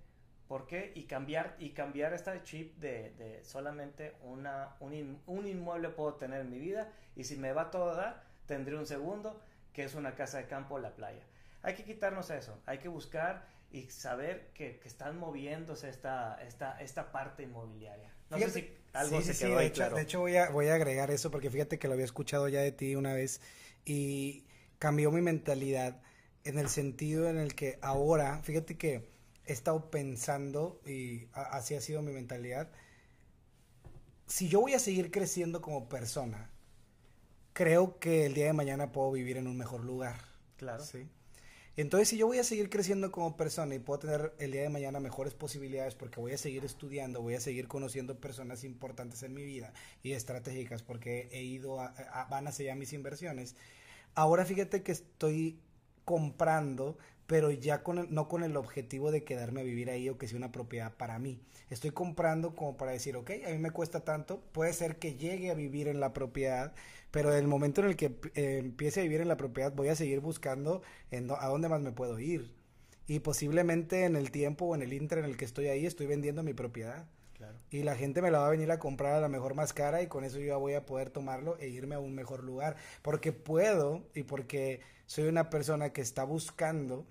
S2: ¿Por qué? Y cambiar, y cambiar esta chip de, de solamente una, un, un, inmueble puedo tener en mi vida y si me va todo a dar, tendré un segundo que es una casa de campo o la playa. Hay que quitarnos eso, hay que buscar y saber que, que están moviéndose esta, esta, esta parte inmobiliaria. No sé si algo se quedó
S3: de hecho, De hecho voy a, voy a agregar eso porque fíjate que lo había escuchado ya de ti una vez y cambió mi mentalidad en el sentido en el que ahora, fíjate que he estado pensando y así ha sido mi mentalidad. Si yo voy a seguir creciendo como persona, creo que el día de mañana puedo vivir en un mejor lugar. Claro. Sí. Entonces, si yo voy a seguir creciendo como persona y puedo tener el día de mañana mejores posibilidades porque voy a seguir estudiando, voy a seguir conociendo personas importantes en mi vida y estratégicas porque he ido a, van hacia allá mis inversiones. Ahora fíjate que estoy comprando, pero ya con no con el objetivo de quedarme a vivir ahí o que sea una propiedad para mí. Estoy comprando como para decir, ok, a mí me cuesta tanto, puede ser que llegue a vivir en la propiedad, pero en el momento en el que eh, empiece a vivir en la propiedad voy a seguir buscando en a dónde más me puedo ir. Y posiblemente en el tiempo o en el inter en el que estoy ahí estoy vendiendo mi propiedad. Y la gente me la va a venir a comprar a la mejor más cara y con eso yo ya voy a poder tomarlo e irme a un mejor lugar. Porque puedo y porque soy una persona que está buscando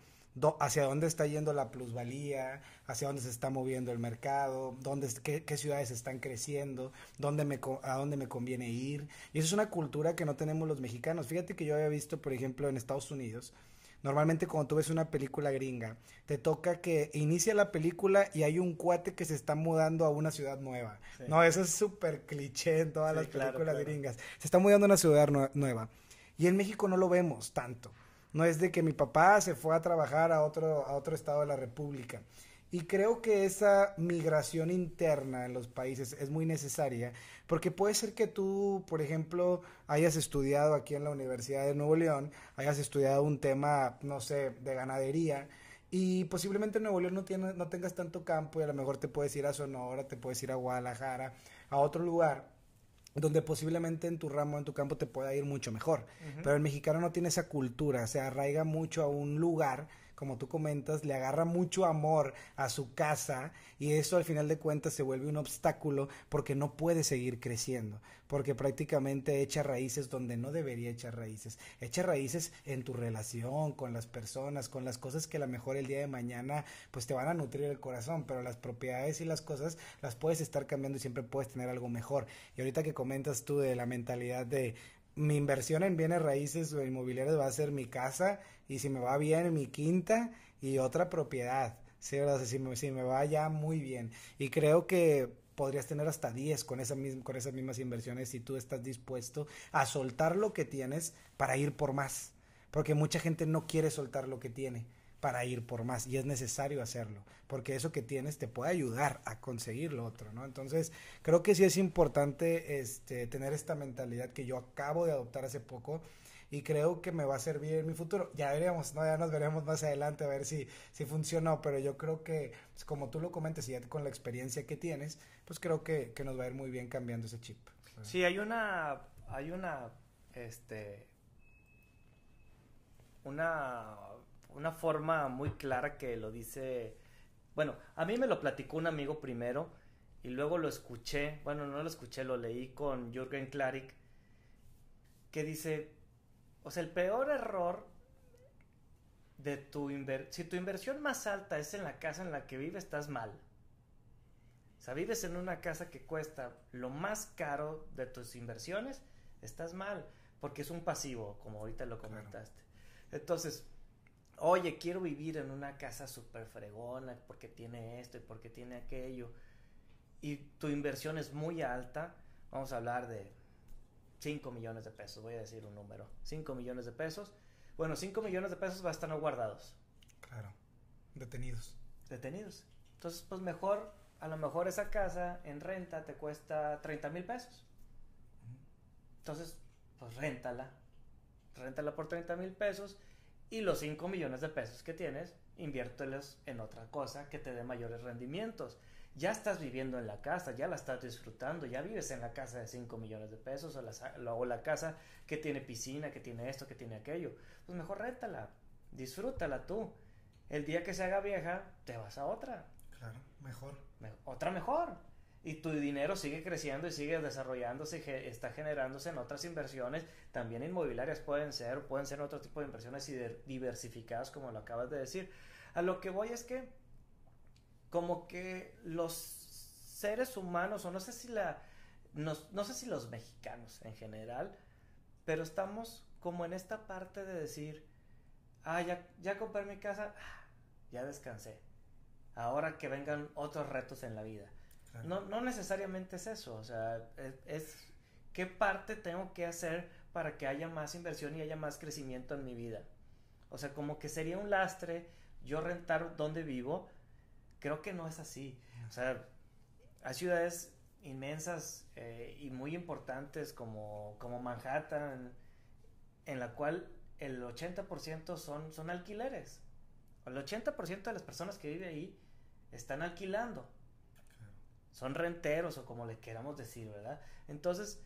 S3: hacia dónde está yendo la plusvalía, hacia dónde se está moviendo el mercado, dónde, qué, qué ciudades están creciendo, dónde me, a dónde me conviene ir. Y eso es una cultura que no tenemos los mexicanos. Fíjate que yo había visto, por ejemplo, en Estados Unidos, Normalmente cuando tú ves una película gringa, te toca que inicia la película y hay un cuate que se está mudando a una ciudad nueva. No, eso es súper cliché en todas las películas gringas. Se está mudando a una ciudad nueva. Y en México no lo vemos tanto. No es de que mi papá se fue a trabajar a otro, a otro estado de la República. Y creo que esa migración interna en los países es muy necesaria porque puede ser que tú, por ejemplo, hayas estudiado aquí en la Universidad de Nuevo León, hayas estudiado un tema, no sé, de ganadería y posiblemente en Nuevo León no, tiene, no tengas tanto campo y a lo mejor te puedes ir a Sonora, te puedes ir a Guadalajara, a otro lugar donde posiblemente en tu ramo, en tu campo te pueda ir mucho mejor. Pero el mexicano no tiene esa cultura, se arraiga mucho a un lugar como tú comentas, le agarra mucho amor a su casa y eso al final de cuentas se vuelve un obstáculo porque no puede seguir creciendo, porque prácticamente echa raíces donde no debería echar raíces. Echa raíces en tu relación con las personas, con las cosas que a lo mejor el día de mañana pues te van a nutrir el corazón, pero las propiedades y las cosas las puedes estar cambiando y siempre puedes tener algo mejor. Y ahorita que comentas tú de la mentalidad de mi inversión en bienes raíces o inmobiliarios va a ser mi casa y si me va bien mi quinta y otra propiedad. Sí, Si, me, si me va ya muy bien. Y creo que podrías tener hasta 10 con, esa con esas mismas inversiones si tú estás dispuesto a soltar lo que tienes para ir por más. Porque mucha gente no quiere soltar lo que tiene para ir por más y es necesario hacerlo, porque eso que tienes te puede ayudar a conseguir lo otro, ¿no? Entonces, creo que sí es importante este tener esta mentalidad que yo acabo de adoptar hace poco y creo que me va a servir en mi futuro. Ya veremos, ¿no? Ya nos veremos más adelante a ver si, si funcionó, pero yo creo que, pues, como tú lo comentas y ya con la experiencia que tienes, pues creo que, que nos va a ir muy bien cambiando ese chip.
S2: Sí, hay una, hay una, este, una una forma muy clara que lo dice, bueno, a mí me lo platicó un amigo primero y luego lo escuché, bueno, no lo escuché, lo leí con Jürgen Klarik, que dice, o sea, el peor error de tu inversión, si tu inversión más alta es en la casa en la que vives, estás mal. O sea, vives en una casa que cuesta lo más caro de tus inversiones, estás mal, porque es un pasivo, como ahorita lo comentaste. Entonces, oye, quiero vivir en una casa súper fregona porque tiene esto y porque tiene aquello, y tu inversión es muy alta, vamos a hablar de 5 millones de pesos, voy a decir un número, 5 millones de pesos, bueno, 5 millones de pesos va a estar no guardados.
S3: Claro, detenidos.
S2: Detenidos. Entonces, pues mejor, a lo mejor esa casa en renta te cuesta 30 mil pesos. Entonces, pues réntala. Réntala por 30 mil pesos y los 5 millones de pesos que tienes, inviértelos en otra cosa que te dé mayores rendimientos. Ya estás viviendo en la casa, ya la estás disfrutando, ya vives en la casa de 5 millones de pesos o la, o la casa que tiene piscina, que tiene esto, que tiene aquello. Pues mejor rétala, disfrútala tú. El día que se haga vieja, te vas a otra.
S3: Claro, mejor.
S2: otra mejor y tu dinero sigue creciendo y sigue desarrollándose y está generándose en otras inversiones, también inmobiliarias pueden ser, pueden ser otro tipo de inversiones diversificadas como lo acabas de decir. A lo que voy es que como que los seres humanos, o no sé si la, no, sé si los mexicanos en general, pero estamos como en esta parte de decir, ah, ya, ya compré mi casa, ah, ya descansé. Ahora que vengan otros retos en la vida. No, no necesariamente es eso, o sea, es, qué parte tengo que hacer para que haya más inversión y haya más crecimiento en mi vida. O sea, como que sería un lastre yo rentar donde vivo, creo que no es así. O sea, hay ciudades inmensas eh, y muy importantes como, como Manhattan, en la cual el 80% son, son alquileres. El 80% de las personas que viven ahí están alquilando. Son renteros o como le queramos decir, ¿verdad? Entonces,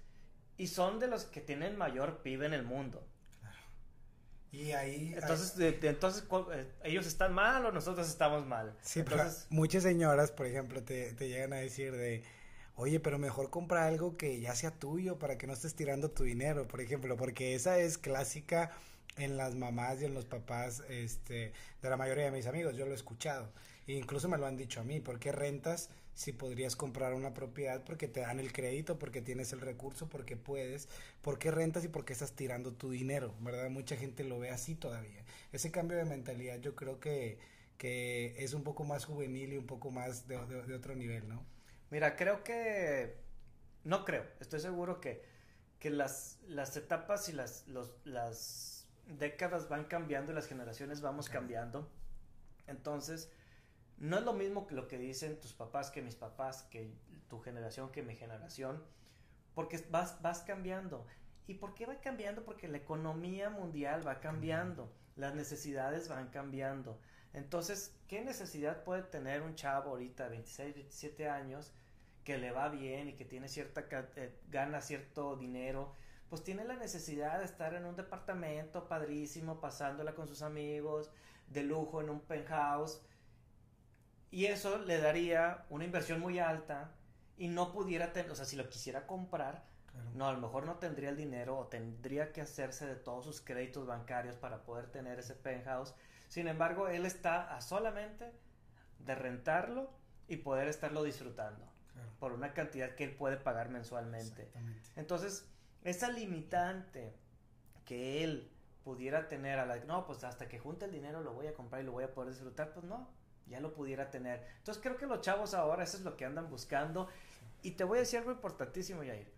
S2: y son de los que tienen mayor PIB en el mundo.
S3: Y ahí...
S2: Entonces, entonces eh, ellos están mal o nosotros estamos mal.
S3: Sí, muchas señoras, por ejemplo, te, te llegan a decir de, oye, pero mejor compra algo que ya sea tuyo para que no estés tirando tu dinero, por ejemplo, porque esa es clásica en las mamás y en los papás este, de la mayoría de mis amigos, yo lo he escuchado. E incluso me lo han dicho a mí, ¿por qué rentas si podrías comprar una propiedad porque te dan el crédito, porque tienes el recurso, porque puedes? ¿Por qué rentas y por qué estás tirando tu dinero? ¿Verdad? Mucha gente lo ve así todavía. Ese cambio de mentalidad yo creo que, que es un poco más juvenil y un poco más de, otro nivel, ¿no?
S2: Mira, creo que... No creo, estoy seguro que, que las, las etapas y las, los, las décadas van cambiando y las generaciones vamos cambiando. Entonces, no es lo mismo que lo que dicen tus papás que mis papás, que tu generación que mi generación, porque vas, vas cambiando. ¿Y por qué va cambiando? Porque la economía mundial va cambiando, las necesidades van cambiando. Entonces, ¿qué necesidad puede tener un chavo ahorita de 26, 27 años que le va bien y que tiene cierta, eh, gana cierto dinero? pues tiene la necesidad de estar en un departamento padrísimo, pasándola con sus amigos, de lujo en un penthouse. Y eso le daría una inversión muy alta y no pudiera tener, o sea, si lo quisiera comprar, no, a lo mejor no tendría el dinero o tendría que hacerse de todos sus créditos bancarios para poder tener ese penthouse. Sin embargo, él está a solamente de rentarlo y poder estarlo disfrutando por una cantidad que él puede pagar mensualmente. Entonces, esa limitante que él pudiera tener a la no pues hasta que junte el dinero lo voy a comprar y lo voy a poder disfrutar pues no ya lo pudiera tener. Entonces creo que los chavos ahora eso es lo que andan buscando. Y te voy a decir algo importantísimo Yair.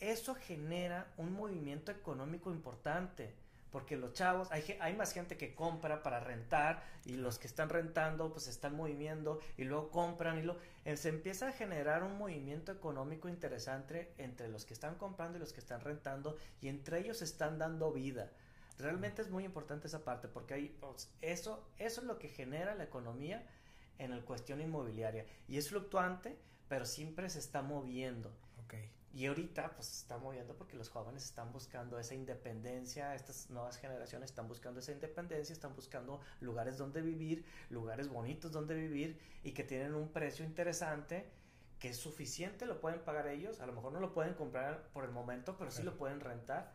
S2: Eso genera un movimiento económico importante porque los chavos, hay, hay más gente que compra para rentar y los que están rentando pues están moviendo y luego compran y lo, eh, se empieza a generar un movimiento económico interesante entre los que están comprando y los que están rentando y entre ellos están dando vida. Realmente es muy importante esa parte porque hay, pues, eso, eso es lo que genera la economía en la cuestión inmobiliaria y es fluctuante pero siempre se está moviendo.
S3: Okay.
S2: Y ahorita pues se está moviendo porque los jóvenes están buscando esa independencia, estas nuevas generaciones están buscando esa independencia, están buscando lugares donde vivir, lugares bonitos donde vivir y que tienen un precio interesante que es suficiente, lo pueden pagar ellos, a lo mejor no lo pueden comprar por el momento, pero sí lo pueden rentar.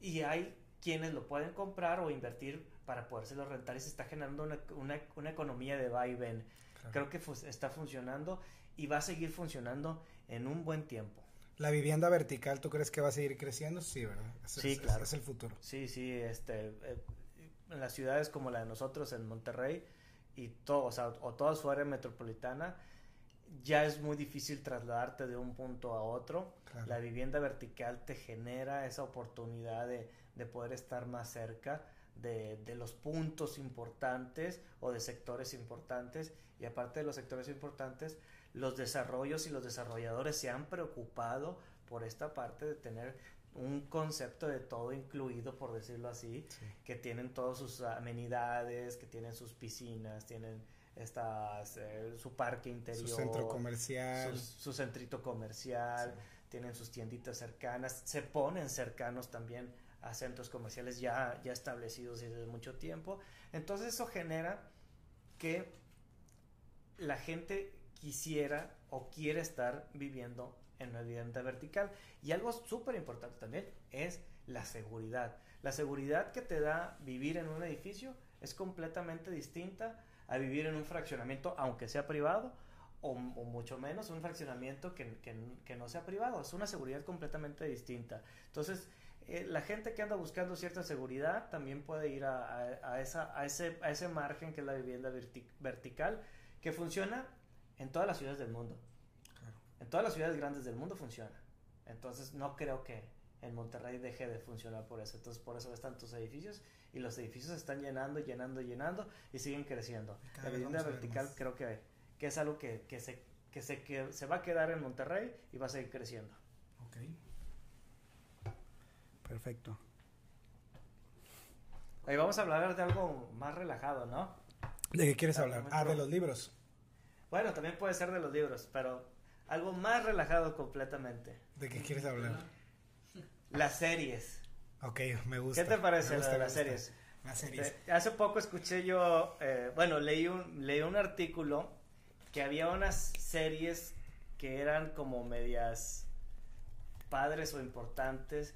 S2: Y hay quienes lo pueden comprar o invertir para podérselo rentar y se está generando una, una, una economía de va y ven. Creo que está funcionando y va a seguir funcionando en un buen tiempo.
S3: La vivienda vertical, ¿tú crees que va a seguir creciendo? Sí, ¿verdad?
S2: sí, claro.
S3: Es el futuro.
S2: Sí, sí, este, eh, en las ciudades como la de nosotros en Monterrey y todo, o, sea, o toda su área metropolitana, ya es muy difícil trasladarte de un punto a otro. La vivienda vertical te genera esa oportunidad de, de poder estar más cerca de, de, los puntos importantes o de sectores importantes. Y aparte de los sectores importantes, los desarrollos y los desarrolladores se han preocupado por esta parte de tener un concepto de todo incluido, por decirlo así, que tienen todas sus amenidades, que tienen sus piscinas, tienen estas, eh, su parque interior,
S3: su centro comercial,
S2: su, centrito comercial, tienen sus tienditas cercanas, se ponen cercanos también a centros comerciales ya, ya establecidos desde mucho tiempo. Entonces eso genera que la gente quisiera o quiere estar viviendo en una vivienda vertical. Y algo súper importante también es la seguridad. La seguridad que te da vivir en un edificio es completamente distinta a vivir en un fraccionamiento, aunque sea privado, o, mucho menos un fraccionamiento que, que, no sea privado. Es una seguridad completamente distinta. Entonces, eh, la gente que anda buscando cierta seguridad también puede ir a, a, esa, a, ese, a ese margen que es la vivienda vertical, que funciona en todas las ciudades del mundo. En todas las ciudades grandes del mundo funciona. Entonces no creo que en Monterrey deje de funcionar por eso. Entonces por eso están tantos edificios y los edificios se están llenando, llenando, llenando y siguen creciendo. la vivienda vertical creo que, que, es algo que, que, se, que, se, que se va a quedar en Monterrey y va a seguir creciendo.
S3: Ok. Perfecto.
S2: Hoy vamos a hablar de algo más relajado, ¿no?
S3: ¿De qué quieres hablar? Ah, de los libros.
S2: Bueno, también puede ser de los libros, pero algo más relajado completamente.
S3: ¿De qué quieres hablar?
S2: Las series.
S3: Ok, me gusta.
S2: ¿Qué te parece las series?
S3: Las series.
S2: Eh, hace poco escuché yo, eh, bueno, leí un, leí un artículo que había unas series que eran como medias padres o importantes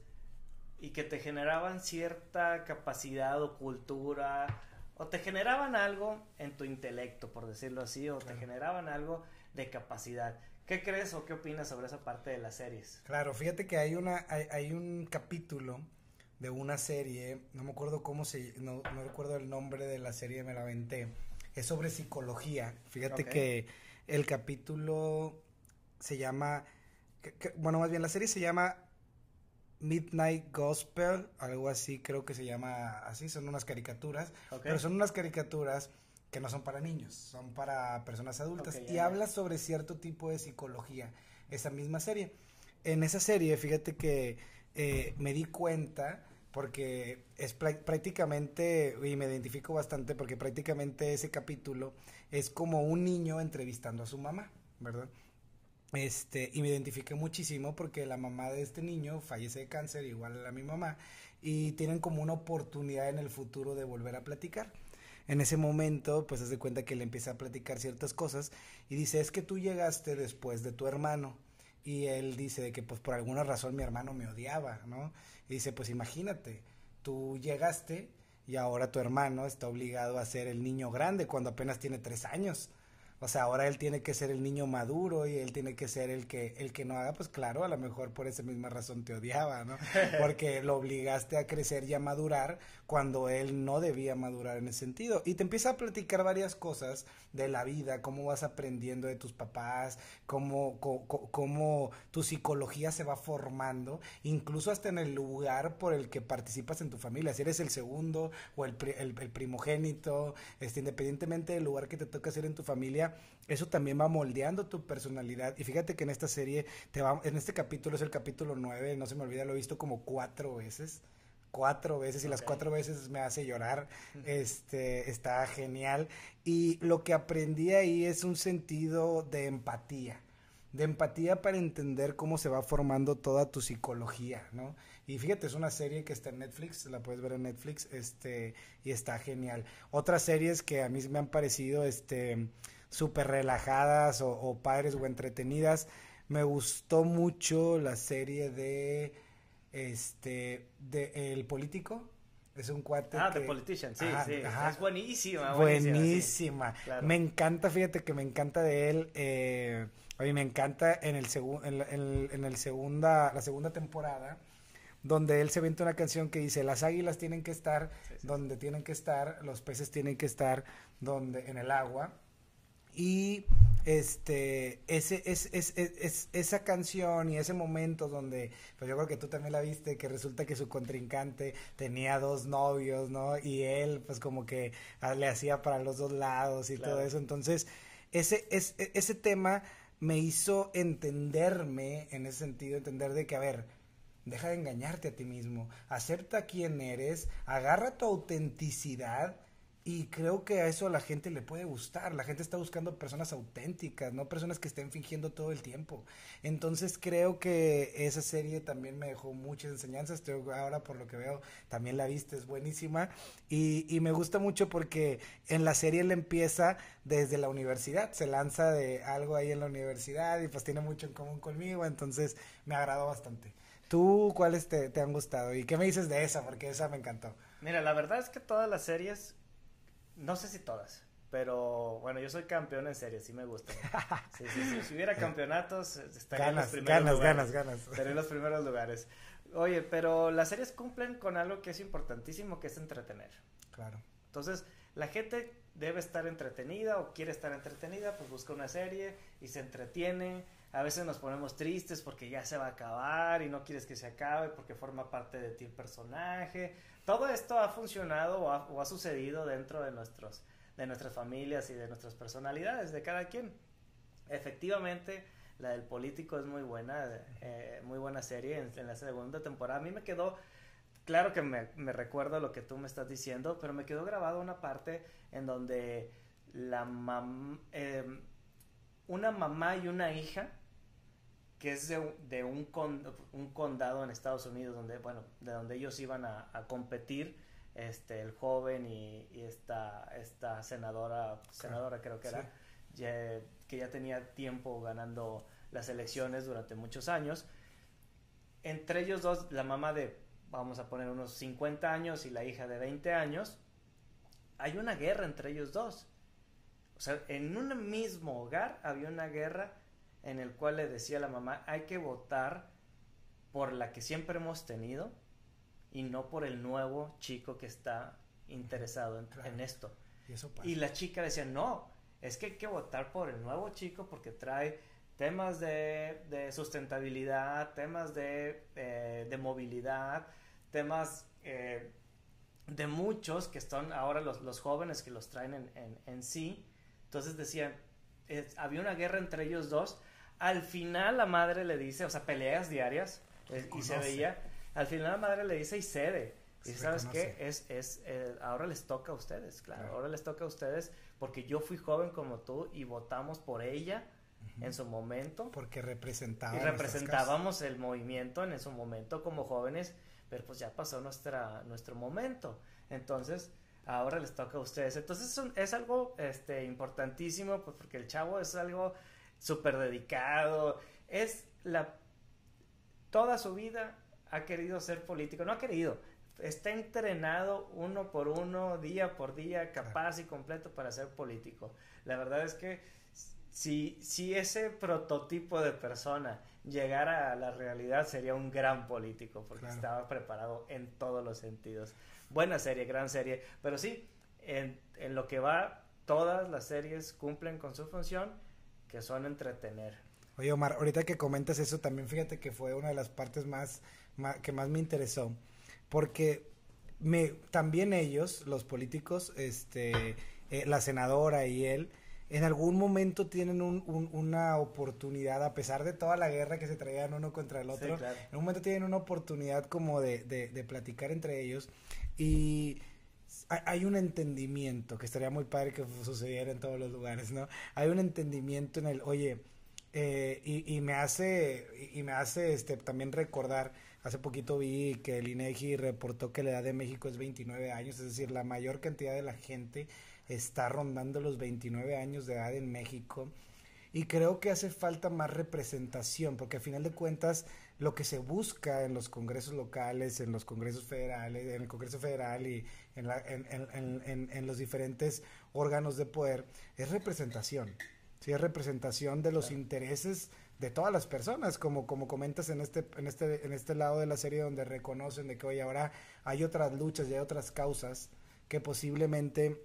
S2: y que te generaban cierta capacidad o cultura o te generaban algo en tu intelecto, por decirlo así, o te generaban algo de capacidad. ¿Qué crees o qué opinas sobre esa parte de las series?
S3: Claro, fíjate que hay una hay, hay un capítulo de una serie, no me acuerdo cómo se, no, no recuerdo el nombre de la serie, me la aventé, es sobre psicología. Fíjate que el capítulo se llama, bueno, más bien la serie se llama Midnight Gospel, algo así, creo que se llama así, son unas caricaturas, pero son unas caricaturas que no son para niños, son para personas adultas y habla sobre cierto tipo de psicología, esa misma serie. En esa serie, fíjate que eh, me di cuenta porque es prácticamente, y me identifico bastante porque prácticamente ese capítulo es como un niño entrevistando a su mamá, ¿verdad? Este, y me identifiqué muchísimo porque la mamá de este niño fallece de cáncer, igual a mi mamá, y tienen como una oportunidad en el futuro de volver a platicar. En ese momento, pues se cuenta que le empieza a platicar ciertas cosas y dice, es que tú llegaste después de tu hermano y él dice de que pues por alguna razón mi hermano me odiaba, ¿no? Y dice, pues imagínate, tú llegaste y ahora tu hermano está obligado a ser el niño grande cuando apenas tiene tres años. O sea, ahora él tiene que ser el niño maduro y él tiene que ser el que, el que no haga, pues claro, a lo mejor por esa misma razón te odiaba, ¿no? <laughs> Porque lo obligaste a crecer y a madurar cuando él no debía madurar en ese sentido. Y te empieza a platicar varias cosas de la vida, cómo vas aprendiendo de tus papás, cómo, cómo, tu psicología se va formando, incluso hasta en el lugar por el que participas en tu familia, si eres el segundo o el, el, primogénito, este, independientemente del lugar que te toca ser en tu familia, eso también va moldeando tu personalidad. Y fíjate que en esta serie, te va, en este capítulo es el capítulo 9, no se me olvida, lo he visto como cuatro veces cuatro veces y las cuatro veces me hace llorar. Este, está genial. Y lo que aprendí ahí es un sentido de empatía. De empatía para entender cómo se va formando toda tu psicología, ¿no? Y fíjate, es una serie que está en Netflix, la puedes ver en Netflix, este, y está genial. Otras series que a mí me han parecido, este, súper relajadas o, o padres o entretenidas. Me gustó mucho la serie de este, de El Político. Es un cuate.
S2: Ah, The Politician, sí, sí. Es buenísima.
S3: Buenísima. Me encanta, fíjate que me encanta de él. Eh, a mí me encanta en el, en, el segunda, la segunda temporada, donde él se vende una canción que dice: Las águilas tienen que estar donde tienen que estar, los peces tienen que estar donde en el agua. Y este, ese, es, es, es, esa canción y ese momento donde, pues yo creo que tú también la viste, que resulta que su contrincante tenía dos novios, ¿no? Y él, pues como que ah, le hacía para los dos lados y todo eso. Entonces, ese, es, e, ese tema me hizo entenderme, en ese sentido, entender de que, a ver, deja de engañarte a ti mismo, acepta quién eres, agarra tu autenticidad y creo que a eso a la gente le puede gustar. La gente está buscando personas auténticas, no personas que estén fingiendo todo el tiempo. Entonces creo que esa serie también me dejó muchas enseñanzas. ahora por lo que veo también la viste, es buenísima. Y, y me gusta mucho porque en la serie él empieza desde la universidad. Se lanza de algo ahí en la universidad y pues tiene mucho en común conmigo. Entonces me agradó bastante. ¿Tú cuáles te, te han gustado? ¿Y qué me dices de esa? Porque esa me encantó.
S2: Mira, la verdad es que todas las series no sé si todas, pero bueno, yo soy campeón en series, sí me gusta. <laughs> Sí, sí, sí. Si hubiera campeonatos, estaría en los primeros
S3: ganas,
S2: lugares.
S3: Ganas, ganas,
S2: Estaría en los primeros lugares. Oye, pero las series cumplen con algo que es importantísimo, que es entretener.
S3: Claro.
S2: Entonces, la gente debe estar entretenida o quiere estar entretenida, pues busca una serie y se entretiene. A veces nos ponemos tristes porque ya se va a acabar y no quieres que se acabe porque forma parte de ti el personaje todo esto ha funcionado o ha, sucedido dentro de, nuestros, de nuestras familias y de nuestras personalidades, de cada quien. Efectivamente, la del político es muy buena, eh, muy buena serie en, la segunda temporada. A mí me quedó claro que me, me recuerdo lo que tú me estás diciendo, pero me quedó grabado una parte en donde la mam em, una mamá y una hija que es de, un, un, condado en Estados Unidos donde bueno de donde ellos iban a, competir este el joven y, esta esta senadora senadora creo que era que ya tenía tiempo ganando las elecciones durante muchos años. Entre ellos dos la mamá de vamos a poner unos 50 años y la hija de 20 años hay una guerra entre ellos dos. O sea, en un mismo hogar había una guerra en el cual le decía a la mamá, hay que votar por la que siempre hemos tenido y no por el nuevo chico que está interesado en, esto. ¿Y, la chica decía, no, es que hay que votar por el nuevo chico porque trae temas de, sustentabilidad, temas de, eh, movilidad, temas eh, de muchos que están ahora los, jóvenes que los traen en, en sí entonces decían, había una guerra entre ellos dos. Al final la madre le dice, o sea, peleas diarias, eh, y se veía, al final la madre le dice y cede. Y sabes qué, es, es, eh, ahora les toca a ustedes, claro, ahora les toca a ustedes porque yo fui joven como tú y votamos por ella en su momento.
S3: Porque representaba.
S2: Y representábamos el movimiento en ese momento como jóvenes, pero pues ya pasó nuestra, nuestro momento. Entonces, ahora les toca a ustedes. Entonces es, algo este, importantísimo, pues porque el chavo es algo súper dedicado, es la... Toda su vida ha querido ser político, no ha querido, está entrenado uno por uno, día por día, capaz y completo para ser político. La verdad es que si, si ese prototipo de persona llegara a la realidad sería un gran político porque estaba preparado en todos los sentidos. Buena serie, gran serie, pero sí, en, en lo que va, todas las series cumplen con su función, que son entretener.
S3: Oye, Omar, ahorita que comentas eso, también fíjate que fue una de las partes más, que más me interesó, porque me, también ellos, los políticos, este, eh, la senadora y él, en algún momento tienen un, una oportunidad, a pesar de toda la guerra que se traían uno contra el otro, en un momento tienen una oportunidad como de, de, de platicar entre ellos y hay un entendimiento que estaría muy padre que sucediera en todos los lugares, ¿no? Hay un entendimiento en el, oye, eh, y, y, me hace, y me hace este, también recordar, hace poquito vi que el INEGI reportó que la edad de México es 29 años, es decir, la mayor cantidad de la gente está rondando los 29 años de edad en México. Y creo que hace falta más representación, porque a final de cuentas lo que se busca en los congresos locales, en los congresos federales, en el Congreso Federal y en, la, en, en, los diferentes órganos de poder es representación. Sí, es representación de los intereses de todas las personas, como, como comentas en este, en este, en este lado de la serie donde reconocen de que hoy ahora hay otras luchas y hay otras causas que posiblemente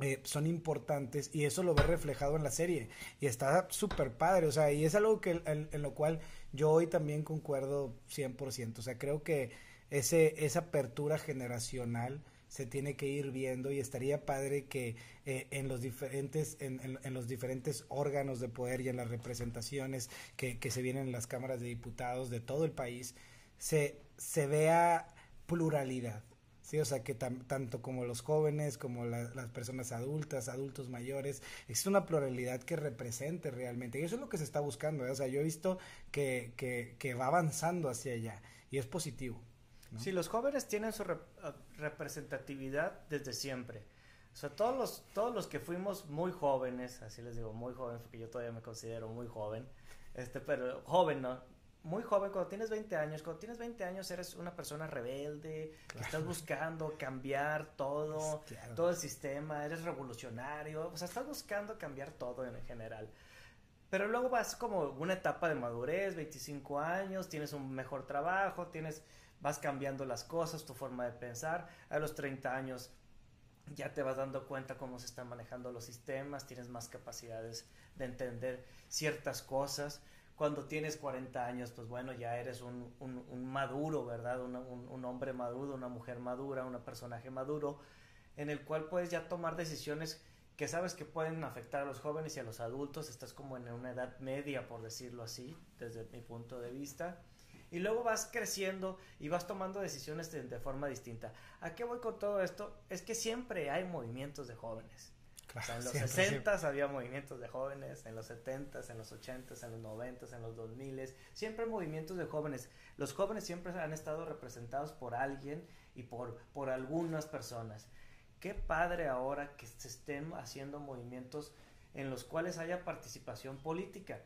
S3: eh, son importantes y eso lo ve reflejado en la serie y está súper padre, o sea, y es algo que en, lo cual yo hoy también concuerdo 100%, o sea, creo que ese, esa apertura generacional se tiene que ir viendo y estaría padre que eh, en los diferentes en, en, los diferentes órganos de poder y en las representaciones que, que se vienen en las cámaras de diputados de todo el país se, se vea pluralidad Sí, o sea que tanto como los jóvenes, como las personas adultas, adultos mayores, existe una pluralidad que represente realmente. Y eso es lo que se está buscando. ¿eh? O sea, yo he visto que, que, que, va avanzando hacia allá y es positivo.
S2: Sí, los jóvenes tienen su ah, representatividad desde siempre. O sea, todos los, todos los que fuimos muy jóvenes, así les digo, muy jóvenes, porque yo todavía me considero muy joven, este, pero joven, ¿no? Muy joven, cuando tienes 20 años, cuando tienes 20 años eres una persona rebelde, que estás buscando cambiar todo, todo el sistema, eres revolucionario, o sea, estás buscando cambiar todo en general. Pero luego vas como una etapa de madurez, 25 años, tienes un mejor trabajo, tienes vas cambiando las cosas, tu forma de pensar. A los 30 años ya te vas dando cuenta cómo se están manejando los sistemas, tienes más capacidades de entender ciertas cosas cuando tienes 40 años, pues bueno, ya eres un, un, maduro, ¿verdad? Un, un, hombre maduro, una mujer madura, un personaje maduro, en el cual puedes ya tomar decisiones que sabes que pueden afectar a los jóvenes y a los adultos. Estás como en una edad media, por decirlo así, desde mi punto de vista. y luego vas creciendo y vas tomando decisiones de, de forma distinta. ¿A qué voy con todo esto? Es que siempre hay movimientos de jóvenes. O sea, en los
S3: Siempre,
S2: 60 había movimientos de jóvenes, en los 70 en los 80 en los 90 en los 2000 siempre movimientos de jóvenes. Los jóvenes siempre han estado representados por alguien y por, por algunas personas. Qué padre ahora que se estén haciendo movimientos en los cuales haya participación política,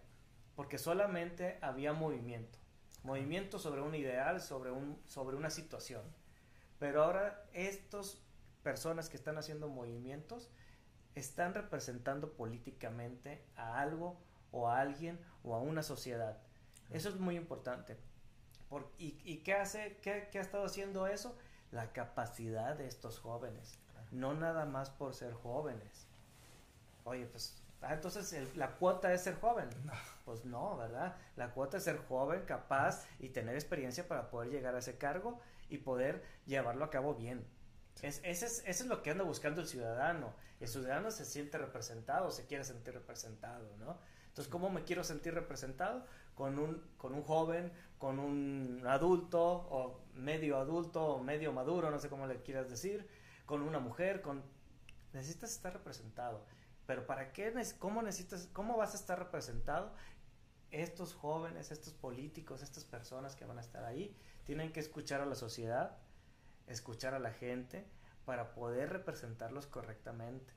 S2: porque solamente había movimiento, movimiento sobre un ideal, sobre, un, sobre una situación. Pero ahora estas personas que están haciendo movimientos están representando políticamente a algo o a alguien o a una sociedad. Eso es muy importante. Por, y, ¿Y qué hace? Qué, qué ha estado haciendo eso? La capacidad de estos jóvenes. No nada más por ser jóvenes. Oye, pues, ah, entonces el- la cuota es ser joven.
S3: No.
S2: Pues no, ¿verdad? La cuota es ser joven, capaz y tener experiencia para poder llegar a ese cargo y poder llevarlo a cabo bien. Es, ese es, eso es lo que anda buscando el ciudadano. El ciudadano se siente representado, se quiere sentir representado, ¿no? Entonces, ¿cómo me quiero sentir representado? Con un, con un joven, con un adulto, o medio adulto, o medio maduro, no sé cómo le quieras decir, con una mujer, con... Necesitas estar representado. Pero ¿para qué? ¿Cómo necesitas, cómo vas a estar representado? Estos jóvenes, estos políticos, estas personas que van a estar ahí, tienen que escuchar a la sociedad, escuchar a la gente para poder representarlos correctamente.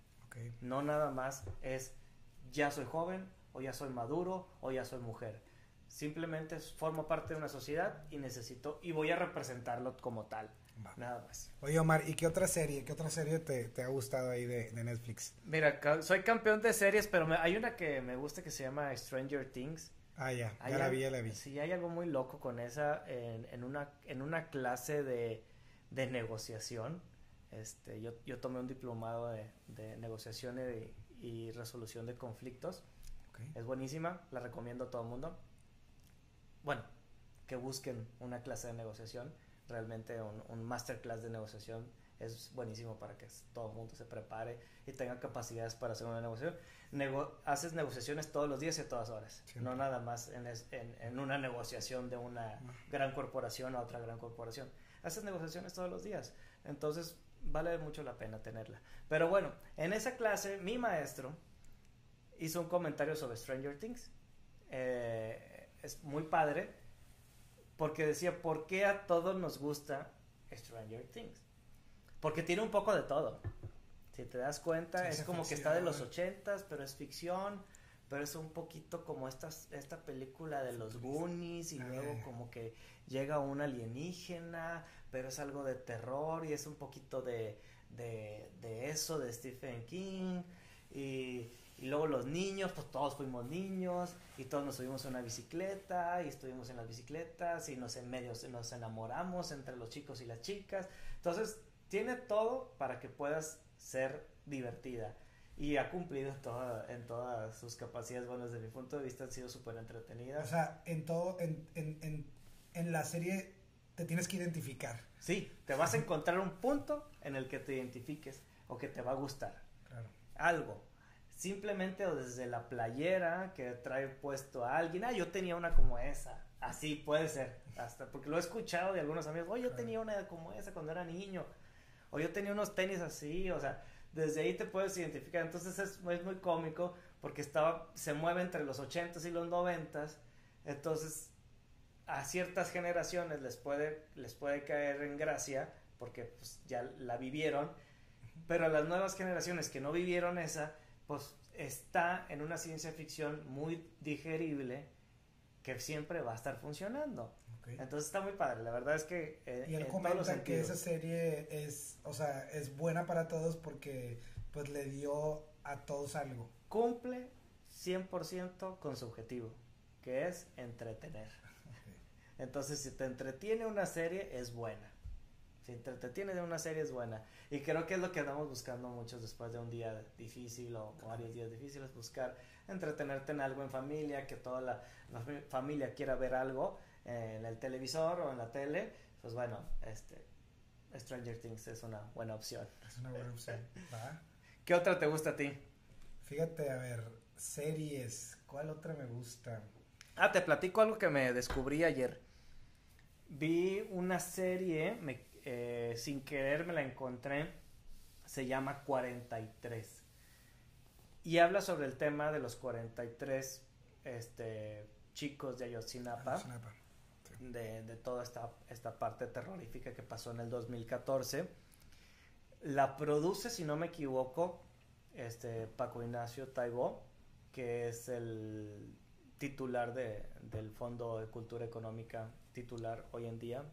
S2: No nada más es ya soy joven o ya soy maduro o ya soy mujer. Simplemente formo parte de una sociedad y necesito y voy a representarlo como tal.
S3: Va.
S2: Nada más.
S3: Oye, Omar, ¿y qué otra serie, qué otra serie te, te ha gustado ahí de, de Netflix?
S2: Mira, soy campeón de series, pero me- hay una que me gusta que se llama Stranger Things.
S3: Ah, ya,
S2: Hay
S3: ya la
S2: al-
S3: vi, ya la vi.
S2: Sí, hay algo muy loco con esa en, en una en una clase de, de negociación. Este, yo, yo tomé un diplomado de, de negociación y, y resolución de conflictos. Es buenísima, la recomiendo a todo el mundo. Bueno, que busquen una clase de negociación, realmente un, un masterclass de negociación es buenísimo para que todo el mundo se prepare y tenga capacidades para hacer una negociación. Nego- haces negociaciones todos los días y a todas horas,
S3: Siempre.
S2: no nada más en, es- en- en una negociación de una gran corporación a otra gran corporación. Haces negociaciones todos los días, entonces vale mucho la pena tenerla. Pero bueno, en esa clase mi maestro hizo un comentario sobre Stranger Things. Eh, es muy padre porque decía, ¿por qué a todos nos gusta Stranger Things? Porque tiene un poco de todo. Si te das cuenta,
S3: Ciencia
S2: es como que está de los
S3: ficción.
S2: ochentas, pero es ficción, pero es un poquito como estas, esta película de los Goonies y luego como que llega un alienígena, pero es algo de terror y es un poquito de, de, de eso, de Stephen King. Y, y luego los niños, pues todos fuimos niños y todos nos subimos a una bicicleta y estuvimos en las bicicletas y nos en medio nos enamoramos entre los chicos y las chicas. Entonces, tiene todo para que puedas ser divertida. Y ha cumplido toda, en todas sus capacidades. Bueno, desde mi punto de vista han sido súper entretenidas.
S3: O sea, en todo, en, en, en, en la serie te tienes que identificar.
S2: sí, te vas a encontrar un punto en el que te identifiques o que te va a gustar.
S3: Claro.
S2: algo. Simplemente o desde la playera que trae puesto a alguien. Ah, yo tenía una como esa. Así puede ser. Hasta porque lo he escuchado de algunos amigos. Oye, yo
S3: Claro.
S2: tenía una como esa cuando era niño. O yo tenía unos tenis así. O sea, desde ahí te puedes identificar. Entonces es, es muy cómico porque estaba, se mueve entre los 80s y los 90s. Entonces a ciertas generaciones les puede, les puede caer en gracia porque pues, ya la vivieron, pero a las nuevas generaciones que no vivieron esa, pues está en una ciencia ficción muy digerible que siempre va a estar funcionando. Entonces está muy padre, la verdad es que eh,
S3: Y él comenta que esa serie es, o sea, es buena para todos porque pues le dio a todos algo.
S2: cumple 100% con su objetivo, que es entretener. <laughs> Entonces, si te entretiene una serie, es buena. Si te entretiene de una serie, es buena. Y creo que es lo que andamos buscando muchos después de un día difícil o varios días difíciles, buscar entretenerte en algo en familia, que toda la, la fa- familia quiera ver algo en el televisor o en la tele. Pues bueno, este Stranger Things es una buena opción.
S3: Es una buena opción. <laughs> ¿va?
S2: ¿Qué otra te gusta a ti?
S3: Fíjate, a ver, series, ¿cuál otra me gusta?
S2: Ah, te platico algo que me descubrí ayer. vi una serie, me, eh, sin querer me la encontré, se llama 43. Y habla sobre el tema de los 43 este, chicos de Ayotzinapa. Ayotzinapa de, de, toda esta, esta parte terrorífica que pasó en el 2014. La produce, si no me equivoco, este Paco Ignacio Taibó, que es el titular de, del Fondo de Cultura Económica, titular hoy en día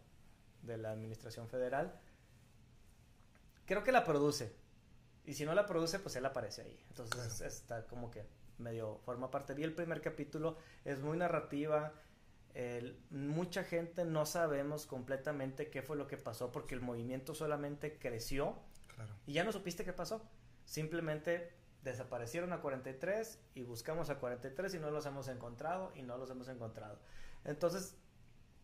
S2: de la Administración Federal. Creo que la produce. Y si no la produce, pues él aparece ahí. Entonces está como que medio forma parte. Vi el primer capítulo, es muy narrativa, mucha gente no sabemos completamente qué fue lo que pasó porque el movimiento solamente creció y ya no supiste qué pasó. Simplemente desaparecieron a 43 y buscamos a 43 y no los hemos encontrado y no los hemos encontrado. Entonces,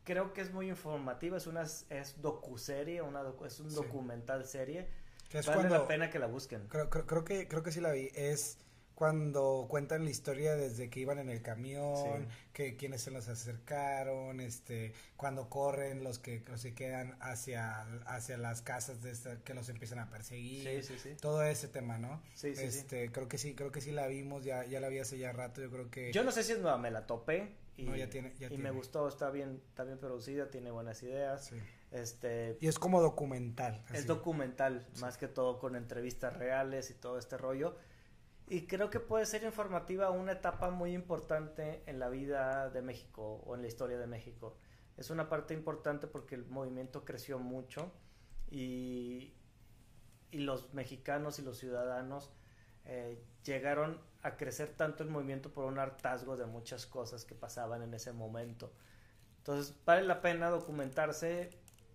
S2: creo que es muy informativa, es una es docuserie, una es un documental serie. Que vale la pena que la busquen.
S3: Creo, creo, creo, que creo que sí la vi. Es cuando cuentan la historia desde que iban en el camión, que quienes se los acercaron, este, cuando corren los que se quedan hacia, hacia las casas de esta, que los empiezan a perseguir, todo ese tema, ¿no? Sí, sí, este, creo que sí, creo que sí la vimos, ya, ya la vi hace ya rato, yo creo que.
S2: Yo no sé si es nueva, me la topé y, ya tiene, y me gustó, está bien, está bien producida, tiene buenas ideas. Este,
S3: y es como documental.
S2: Es documental, más que todo con entrevistas reales y todo este rollo y creo que puede ser informativa una etapa muy importante en la vida de México o en la historia de México. Es una parte importante porque el movimiento creció mucho y, y los mexicanos y los ciudadanos eh, llegaron a crecer tanto el movimiento por un hartazgo de muchas cosas que pasaban en ese momento. Entonces vale la pena documentarse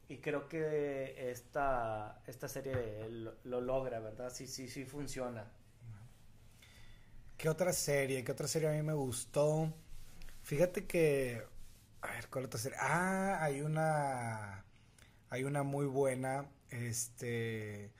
S2: y creo que esta, esta serie lo, lo logra, ¿verdad? Sí, sí, sí funciona.
S3: ¿Qué otra serie? ¿Qué otra serie a mí me gustó? Fíjate que. A ver, ¿cuál otra serie? Ah, hay una. Hay una muy buena. Este.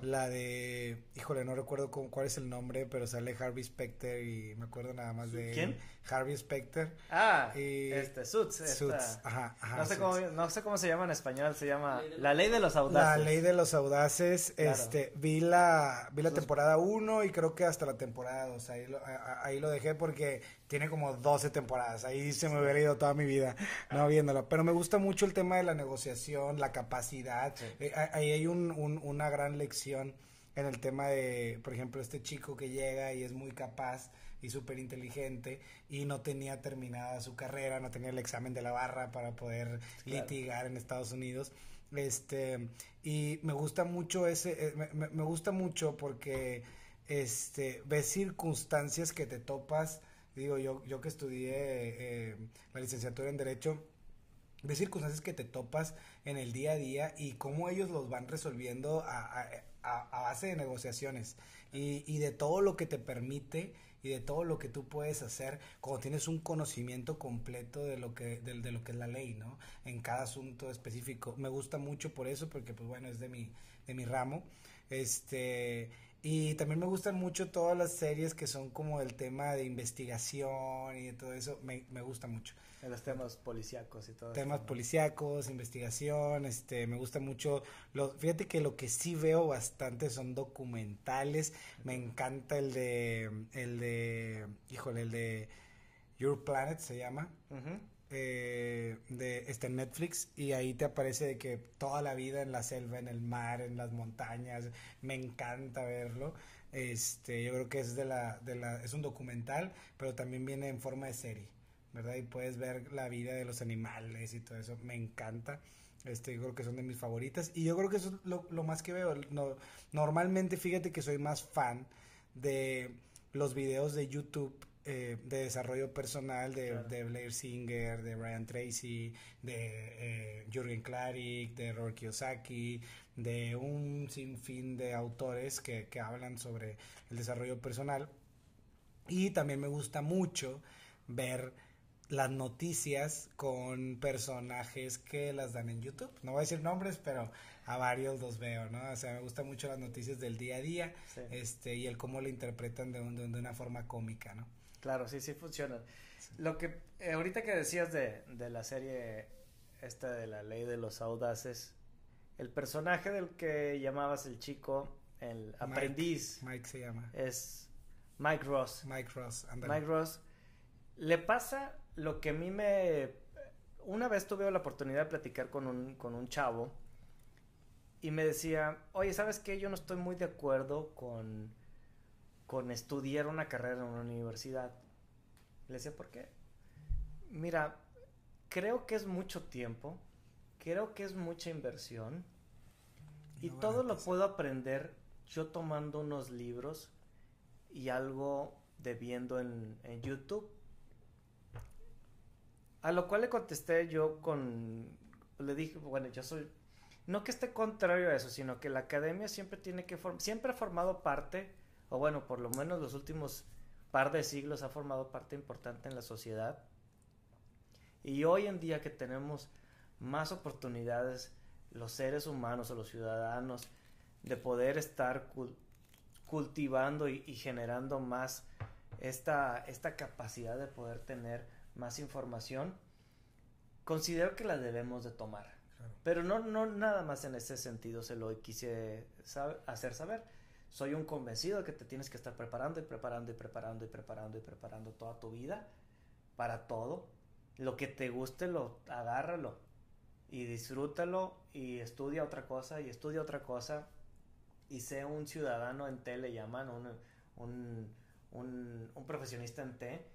S3: La de. Híjole, no recuerdo cuál es el nombre, pero sale Harvey Specter y me acuerdo nada más de.
S2: ¿Quién?
S3: Harvey Specter.
S2: Ah, y este, Suits. Suits, ajá, ajá. No sé, Cómo, no sé cómo se llama en español, se llama La Ley de los Audaces.
S3: La Ley de los Audaces, este, vi la, vi la temporada 1 y creo que hasta la temporada 2, ahí lo, ahí lo dejé porque tiene como 12 temporadas, ahí se me hubiera ido toda mi vida no viéndola, pero me gusta mucho el tema de la negociación, la capacidad, eh, ahí hay un, un, una gran lección en el tema de, por ejemplo, este chico que llega y es muy capaz y súper inteligente y no tenía terminada su carrera, no tenía el examen de la barra para poder litigar en Estados Unidos. Este, y me gusta mucho ese, eh, me, gusta mucho porque este, ves circunstancias que te topas, digo yo, yo que estudié eh, la licenciatura en Derecho, ves circunstancias que te topas en el día a día y cómo ellos los van resolviendo a, a, base de negociaciones. Y, y, de todo lo que te permite y de todo lo que tú puedes hacer cuando tienes un conocimiento completo de lo que de, de, lo que es la ley, ¿no? En cada asunto específico. Me gusta mucho por eso porque pues bueno, es de mi de mi ramo. Este y también me gustan mucho todas las series que son como el tema de investigación y de todo eso, me, me gusta mucho.
S2: En los temas policíacos y todo.
S3: Temas policíacos, investigación, este, me gusta mucho. Lo, fíjate que lo que sí veo bastante son documentales. Me encanta el de, el de, híjole, el de Your Planet se llama. Eh, de este Netflix y ahí te aparece de que toda la vida en la selva, en el mar, en las montañas, me encanta verlo. Este, yo creo que es de la, de la, es un documental, pero también viene en forma de serie, ¿verdad? Y puedes ver la vida de los animales y todo eso, me encanta. Este, yo creo que son de mis favoritas. Y yo creo que eso es lo, lo más que veo. No, normalmente, fíjate que soy más fan de los videos de YouTube eh, de desarrollo personal de, de, Blair Singer, de Brian Tracy, de eh, Jürgen Klarik, de Robert Kiyosaki, de un sinfín de autores que, que hablan sobre el desarrollo personal. Y también me gusta mucho ver las noticias con personajes que las dan en YouTube. No voy a decir nombres, pero a varios los veo, ¿no? O sea, me gusta mucho las noticias del día a día este, y el cómo lo interpretan de, de, de una forma cómica, ¿no?
S2: Claro, sí, sí funcionan. Lo que eh, ahorita que decías de, de la serie esta de la ley de los audaces, el personaje del que llamabas el chico, el aprendiz.
S3: Mike se llama.
S2: Es Mike Ross.
S3: Mike Ross,
S2: Mike Ross. Le pasa lo que a mí me... Una vez tuve la oportunidad de platicar con un, con un chavo y me decía, oye, ¿sabes qué? Yo no estoy muy de acuerdo con, con estudiar una carrera en una universidad. Le decía, ¿por qué? Mira, creo que es mucho tiempo, creo que es mucha inversión y todo lo puedo aprender yo tomando unos libros y algo de viendo en, en YouTube. A lo cual le contesté yo con, le dije, bueno, yo soy, no que esté contrario a eso, sino que la academia siempre tiene que, siempre ha formado parte, o bueno, por lo menos los últimos par de siglos ha formado parte importante en la sociedad. Y hoy en día que tenemos más oportunidades, los seres humanos o los ciudadanos, de poder estar cultivando y, generando más esta, esta capacidad de poder tener más información, considero que la debemos de tomar. Pero no, no nada más en ese sentido se lo quise hacer saber. Soy un convencido de que te tienes que estar preparando y preparando y preparando y preparando y preparando toda tu vida para todo. Lo que te guste, lo agárralo y disfrútalo y estudia otra cosa y estudia otra cosa y sé un ciudadano en T, le llaman, un, un, profesionista en T,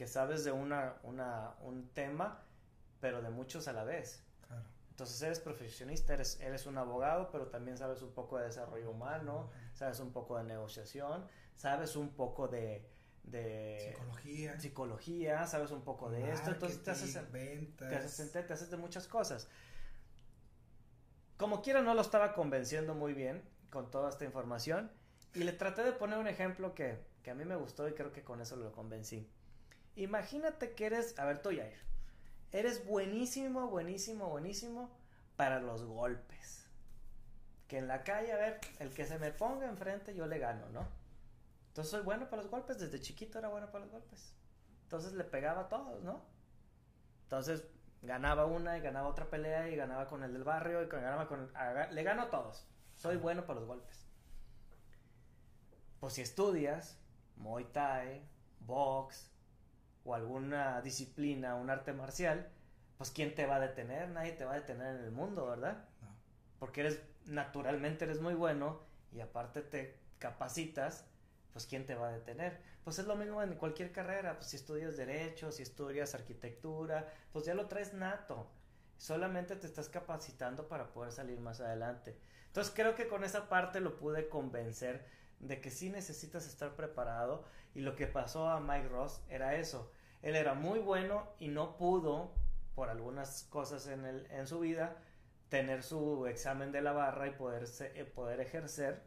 S2: que sabes de una, una, un tema, pero de muchos a la vez. Entonces eres profesionista, eres, eres un abogado, pero también sabes un poco de desarrollo humano, sabes un poco de negociación, sabes un poco de, de
S3: psicología.
S2: psicología, sabes un poco de esto, entonces te haces, te haces, te haces de muchas cosas. Como quiera no lo estaba convenciendo muy bien, con toda esta información y le traté de poner un ejemplo que, a mí me gustó y creo que con eso lo convencí. Imagínate que eres, a ver tú Jair, eres buenísimo, buenísimo, buenísimo para los golpes. Que en la calle, a ver, el que se me ponga enfrente yo le gano, ¿no? Entonces soy bueno para los golpes, desde chiquito era bueno para los golpes. Entonces le pegaba a todos, ¿no? Entonces ganaba una y ganaba otra pelea y ganaba con el del barrio y ganaba con... Le gano a todos. Soy bueno para los golpes. Pues si estudias Muay Thai, box o alguna disciplina, un arte marcial, pues ¿quién te va a detener? Nadie te va a detener en el mundo, ¿verdad? Porque eres, naturalmente eres muy bueno y aparte te capacitas, pues ¿quién te va a detener? Pues es lo mismo en cualquier carrera, pues si estudias derecho, si estudias arquitectura, pues ya lo traes nato. Solamente te estás capacitando para poder salir más adelante. Entonces creo que con esa parte lo pude convencer de que sí necesitas estar preparado y lo que pasó a Mike Ross era eso. Él era muy bueno y no pudo, por algunas cosas en, el, en su vida, tener su examen de la barra y poder, eh, poder ejercer.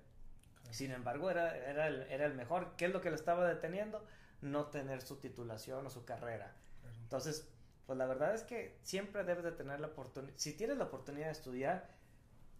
S2: Sin embargo, era, era, el, era el mejor. ¿Qué es lo que lo estaba deteniendo? No tener su titulación o su carrera. Entonces, pues la verdad es que siempre debes de tener la oportunidad. Si tienes la oportunidad de estudiar,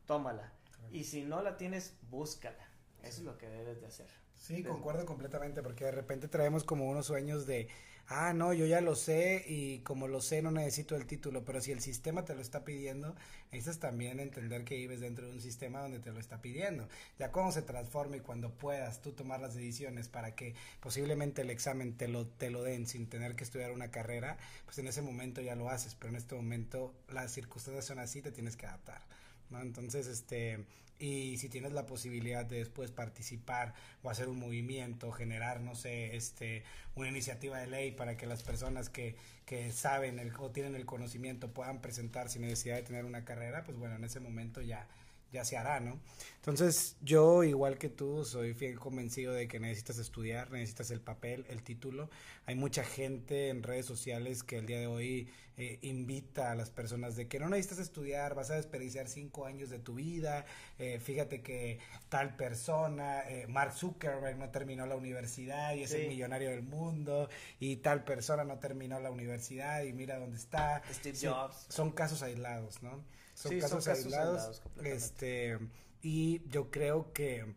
S2: tómala. Y si no la tienes, búscala. Eso es lo que debes de hacer.
S3: Sí, concuerdo completamente, porque de repente traemos como unos sueños de, ah, no, yo ya lo sé y como lo sé no necesito el título, pero si el sistema te lo está pidiendo, necesitas también entender que vives dentro de un sistema donde te lo está pidiendo. Ya cuando se transforme y cuando puedas tú tomar las decisiones para que posiblemente el examen te lo, te lo den sin tener que estudiar una carrera, pues en ese momento ya lo haces, pero en este momento las circunstancias son así, te tienes que adaptar. ¿no? Entonces, este, y si tienes la posibilidad de después participar o hacer un movimiento, generar, no sé, este, una iniciativa de ley para que las personas que, que saben el, o tienen el conocimiento puedan presentar sin necesidad de tener una carrera, pues bueno, en ese momento ya, ya se hará, ¿no? Entonces, yo, igual que tú, soy fiel convencido de que necesitas estudiar, necesitas el papel, el título. Hay mucha gente en redes sociales que el día de hoy eh, invita a las personas de que no necesitas estudiar, vas a desperdiciar cinco años de tu vida. Eh, fíjate que tal persona, eh, Mark Zuckerberg no terminó la universidad y es el millonario del mundo, y tal persona no terminó la universidad y mira dónde está.
S2: Steve Jobs.
S3: Son casos aislados, ¿no? Son, casos, aislados. este, y yo creo que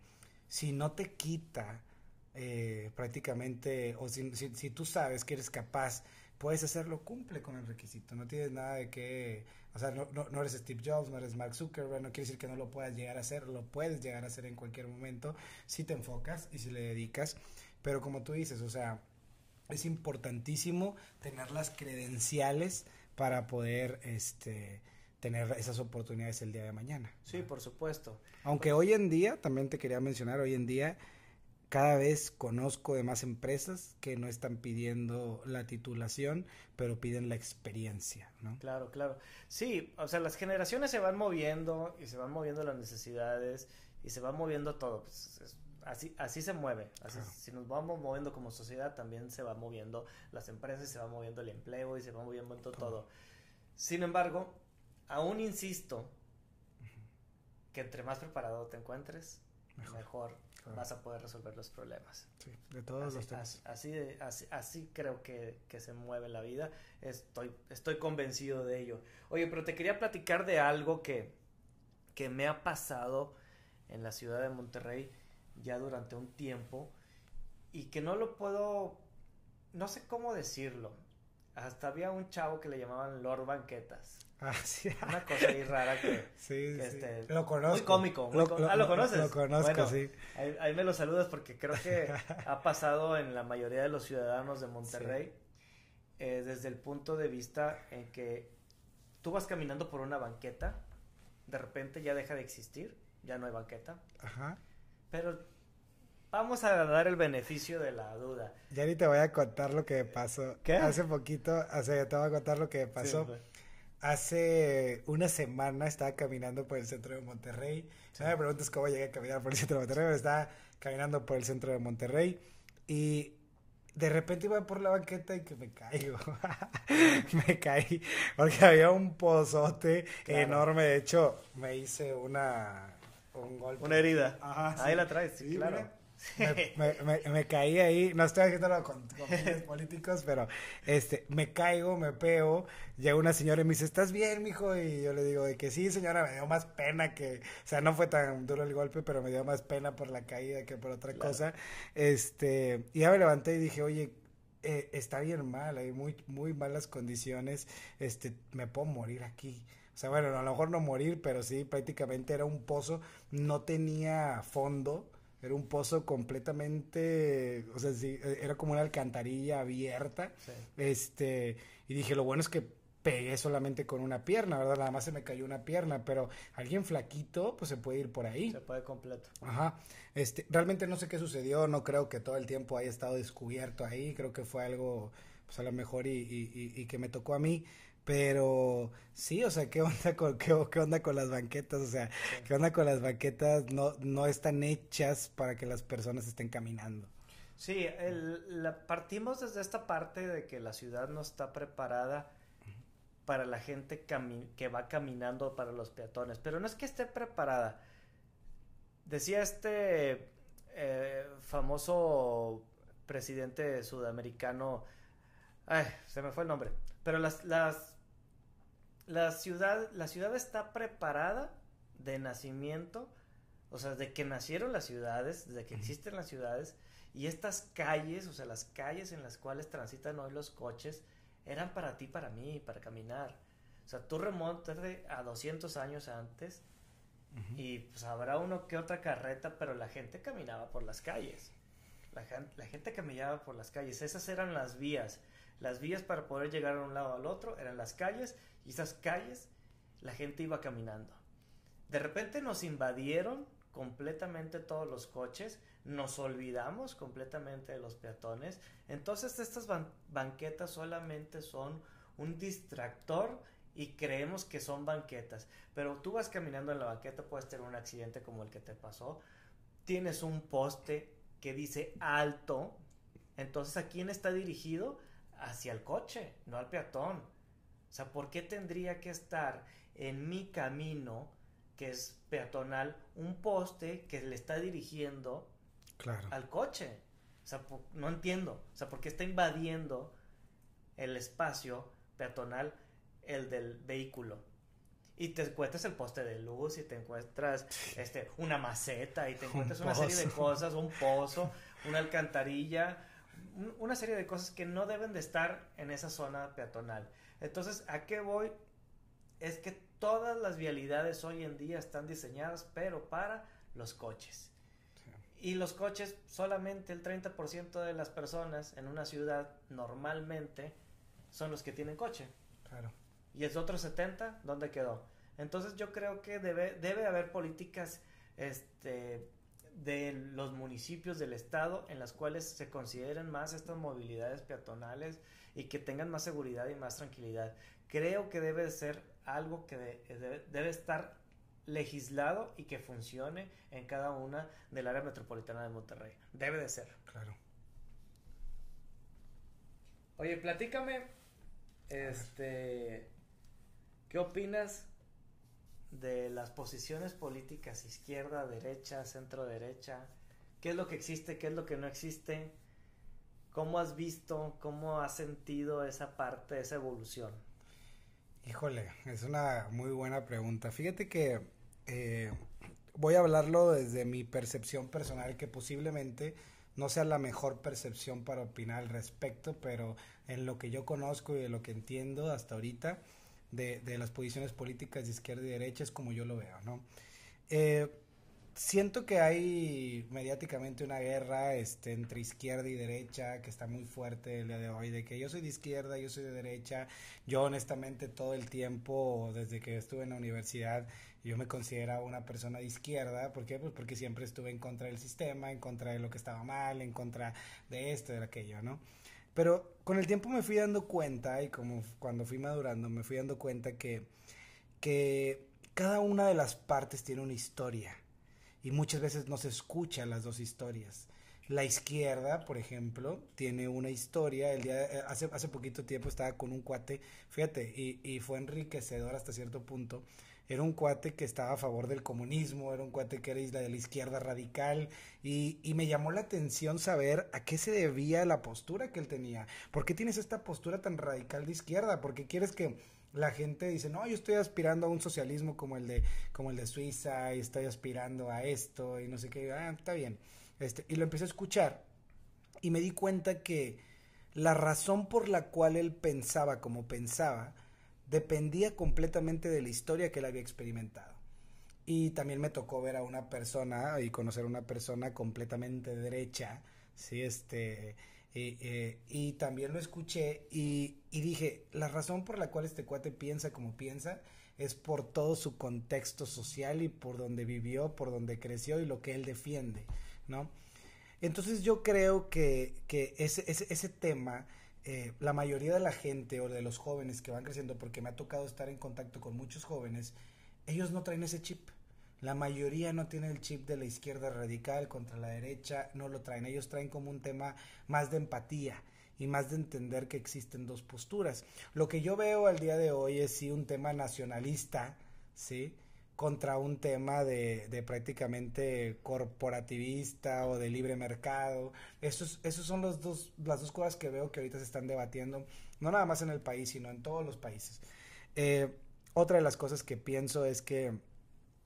S3: si no te quita eh, prácticamente, o si, si, tú sabes que eres capaz puedes hacerlo, cumple con el requisito. No tienes nada de que, o sea, no, no, no, eres Steve Jobs, no eres Mark Zuckerberg, no quiere decir que no lo puedas llegar a hacer, lo puedes llegar a hacer en cualquier momento si te enfocas y si le dedicas. Pero como tú dices, o sea, es importantísimo tener las credenciales para poder, este, tener esas oportunidades el día de mañana.
S2: Sí, por supuesto.
S3: Aunque hoy en día, también te quería mencionar, hoy en día cada vez conozco de más empresas que no están pidiendo la titulación, pero piden la experiencia, ¿no?
S2: Claro, claro. Sí, o sea, las generaciones se van moviendo y se van moviendo las necesidades y se va moviendo todo. Pues, es, así, así se mueve. Así, claro. Si nos vamos moviendo como sociedad, también se va moviendo las empresas, se va moviendo el empleo y se va moviendo todo. todo. Sin embargo, aún insisto que entre más preparado te encuentres, mejor, mejor claro. vas a poder resolver los problemas.
S3: Sí, de todos
S2: así,
S3: los temas.
S2: Así, así creo que, que, se mueve la vida. Estoy, estoy convencido de ello. Oye, pero te quería platicar de algo que, que me ha pasado en la ciudad de Monterrey ya durante un tiempo y que no lo puedo, no sé cómo decirlo. Hasta había un chavo que le llamaban Lord Banquetas.
S3: Ah, <laughs> sí.
S2: Una cosa ahí rara que, <laughs>
S3: sí,
S2: que
S3: sí.
S2: este,
S3: lo conozco.
S2: Muy cómico. Muy
S3: lo,
S2: ah, ¿lo conoces?
S3: Lo conozco,
S2: bueno,
S3: sí.
S2: Ahí, ahí, me lo saludas porque creo que <laughs> ha pasado en la mayoría de los ciudadanos de Monterrey sí. eh, desde el punto de vista en que tú vas caminando por una banqueta, de repente ya deja de existir, ya no hay banqueta.
S3: Ajá.
S2: Pero vamos a dar el beneficio de la duda.
S3: Ya ni te voy a contar lo que pasó.
S2: ¿Qué?
S3: Hace poquito, o sea, te voy a contar lo que pasó. Sí, Hace una semana estaba caminando por el centro de Monterrey. Sí. No me preguntes cómo llegué a caminar por el centro de Monterrey, pero estaba caminando por el centro de Monterrey y de repente iba por la banqueta y que me caigo. <laughs> me caí porque había un pozote claro. enorme. De hecho, me hice una un golpe.
S2: Una herida.
S3: Ajá,
S2: Ahí la traes, sí, claro.
S3: Mira. Me, me, me, me, caí ahí, no estoy haciéndolo con, con <laughs> políticos, pero este, me caigo, me pego, llega una señora y me dice, ¿estás bien, mijo? Y yo le digo de que sí, señora, me dio más pena que, o sea, no fue tan duro el golpe, pero me dio más pena por la caída que por otra claro. cosa. Este, y ya me levanté y dije, oye, eh, está bien mal, hay muy, muy malas condiciones, este, me puedo morir aquí. O sea, bueno, a lo mejor no morir, pero sí, prácticamente era un pozo, no tenía fondo, era un pozo completamente, o sea, sí, era como una alcantarilla abierta.
S2: Sí.
S3: Este, y dije, lo bueno es que pegué solamente con una pierna, ¿verdad? Nada más se me cayó una pierna, pero alguien flaquito, pues se puede ir por ahí.
S2: Se puede completo.
S3: Ajá. Este, realmente no sé qué sucedió, no creo que todo el tiempo haya estado descubierto ahí, creo que fue algo, pues a lo mejor y, y, y, y que me tocó a mí. Pero sí, o sea, ¿qué onda con, <laughs> qué, qué onda con las banquetas? O sea, sí. ¿qué onda con las banquetas? No, no están hechas para que las personas estén caminando.
S2: Sí, el, la, partimos desde esta parte de que la ciudad no está preparada para la gente que va caminando para los peatones, pero no es que esté preparada. Decía este eh, famoso presidente sudamericano, ay, se me fue el nombre, pero las, las la ciudad, la ciudad está preparada de nacimiento, o sea, de que nacieron las ciudades, de que existen las ciudades, y estas calles, o sea, las calles en las cuales transitan hoy los coches, eran para ti, para mí, para caminar. O sea, tú remontate a 200 años antes uh -huh. y pues habrá uno que otra carreta, pero la gente caminaba por las calles. La, la gente caminaba por las calles. Esas eran las vías. Las vías para poder llegar de un lado al otro eran las calles y esas calles la gente iba caminando. De repente nos invadieron completamente todos los coches, nos olvidamos completamente de los peatones, entonces estas ban banquetas solamente son un distractor y creemos que son banquetas, pero tú vas caminando en la banqueta, puedes tener un accidente como el que te pasó, tienes un poste que dice alto, entonces ¿a quién está dirigido? Hacia el coche, no al peatón. O sea, ¿por qué tendría que estar en mi camino, que es peatonal, un poste que le está dirigiendo
S3: claro.
S2: al coche? O sea, no entiendo. O sea, ¿por qué está invadiendo el espacio peatonal el del vehículo? Y te encuentras el poste de luz y te encuentras este, una maceta y te encuentras una serie de cosas, un pozo, una alcantarilla, una serie de cosas que no deben de estar en esa zona peatonal. Entonces, ¿a qué voy? Es que todas las vialidades hoy en día están diseñadas, pero para los coches. Y los coches, solamente el 30% de las personas en una ciudad normalmente son los que tienen coche. Claro. Y el otro 70, ¿dónde quedó? Entonces yo creo que debe, debe haber políticas este, de los municipios del estado en las cuales se consideren más estas movilidades peatonales y que tengan más seguridad y más tranquilidad. Creo que debe ser algo que debe, estar legislado y que funcione en cada una del área metropolitana de Monterrey. Debe de ser. Claro. Oye, platícame, este, ¿qué opinas de las posiciones políticas izquierda, derecha, centro derecha? ¿Qué es lo que existe? ¿Qué es lo que no existe? ¿Cómo has visto, cómo has sentido esa parte, esa evolución?
S3: Híjole, es una muy buena pregunta. Fíjate que eh, voy a hablarlo desde mi percepción personal, que posiblemente no sea la mejor percepción para opinar al respecto, pero en lo que yo conozco y de lo que entiendo hasta ahorita de, las posiciones políticas de izquierda y derecha es como yo lo veo, ¿no? Eh, siento que hay mediáticamente una guerra este, entre izquierda y derecha que está muy fuerte el día de hoy, de que yo soy de izquierda, yo soy de derecha. Yo honestamente todo el tiempo, desde que estuve en la universidad, yo me consideraba una persona de izquierda. ¿Por qué? Pues porque siempre estuve en contra del sistema, en contra de lo que estaba mal, en contra de esto, de aquello, ¿no? Pero con el tiempo me fui dando cuenta, y como cuando fui madurando, me fui dando cuenta que, que cada una de las partes tiene una historia y muchas veces no se escuchan las dos historias. La izquierda, por ejemplo, tiene una historia. El día eh, hace, hace poquito tiempo estaba con un cuate, fíjate, y, y fue enriquecedor hasta cierto punto. Era un cuate que estaba a favor del comunismo, era un cuate que era isla de la izquierda radical y, y, me llamó la atención saber a qué se debía la postura que él tenía. ¿Por qué tienes esta postura tan radical de izquierda? ¿Por qué quieres que la gente dice, no, yo estoy aspirando a un socialismo como el de, como el de Suiza, y estoy aspirando a esto, y no sé qué, ah, está bien. Este, y lo empecé a escuchar, y me di cuenta que la razón por la cual él pensaba como pensaba, dependía completamente de la historia que él había experimentado. Y también me tocó ver a una persona y conocer a una persona completamente derecha, sí, este, eh, y también lo escuché y, dije, la razón por la cual este cuate piensa como piensa es por todo su contexto social y por donde vivió, por donde creció y lo que él defiende, ¿no? Entonces yo creo que, que ese, ese tema, eh, la mayoría de la gente o de los jóvenes que van creciendo, porque me ha tocado estar en contacto con muchos jóvenes, ellos no traen ese chip. La mayoría no tiene el chip de la izquierda radical contra la derecha, no lo traen. Ellos traen como un tema más de empatía y más de entender que existen dos posturas. Lo que yo veo al día de hoy es sí un tema nacionalista, ¿sí? Contra un tema de, prácticamente corporativista o de libre mercado. Esos, esos son los dos, las dos cosas que veo que ahorita se están debatiendo, no nada más en el país, sino en todos los países. Eh, otra de las cosas que pienso es que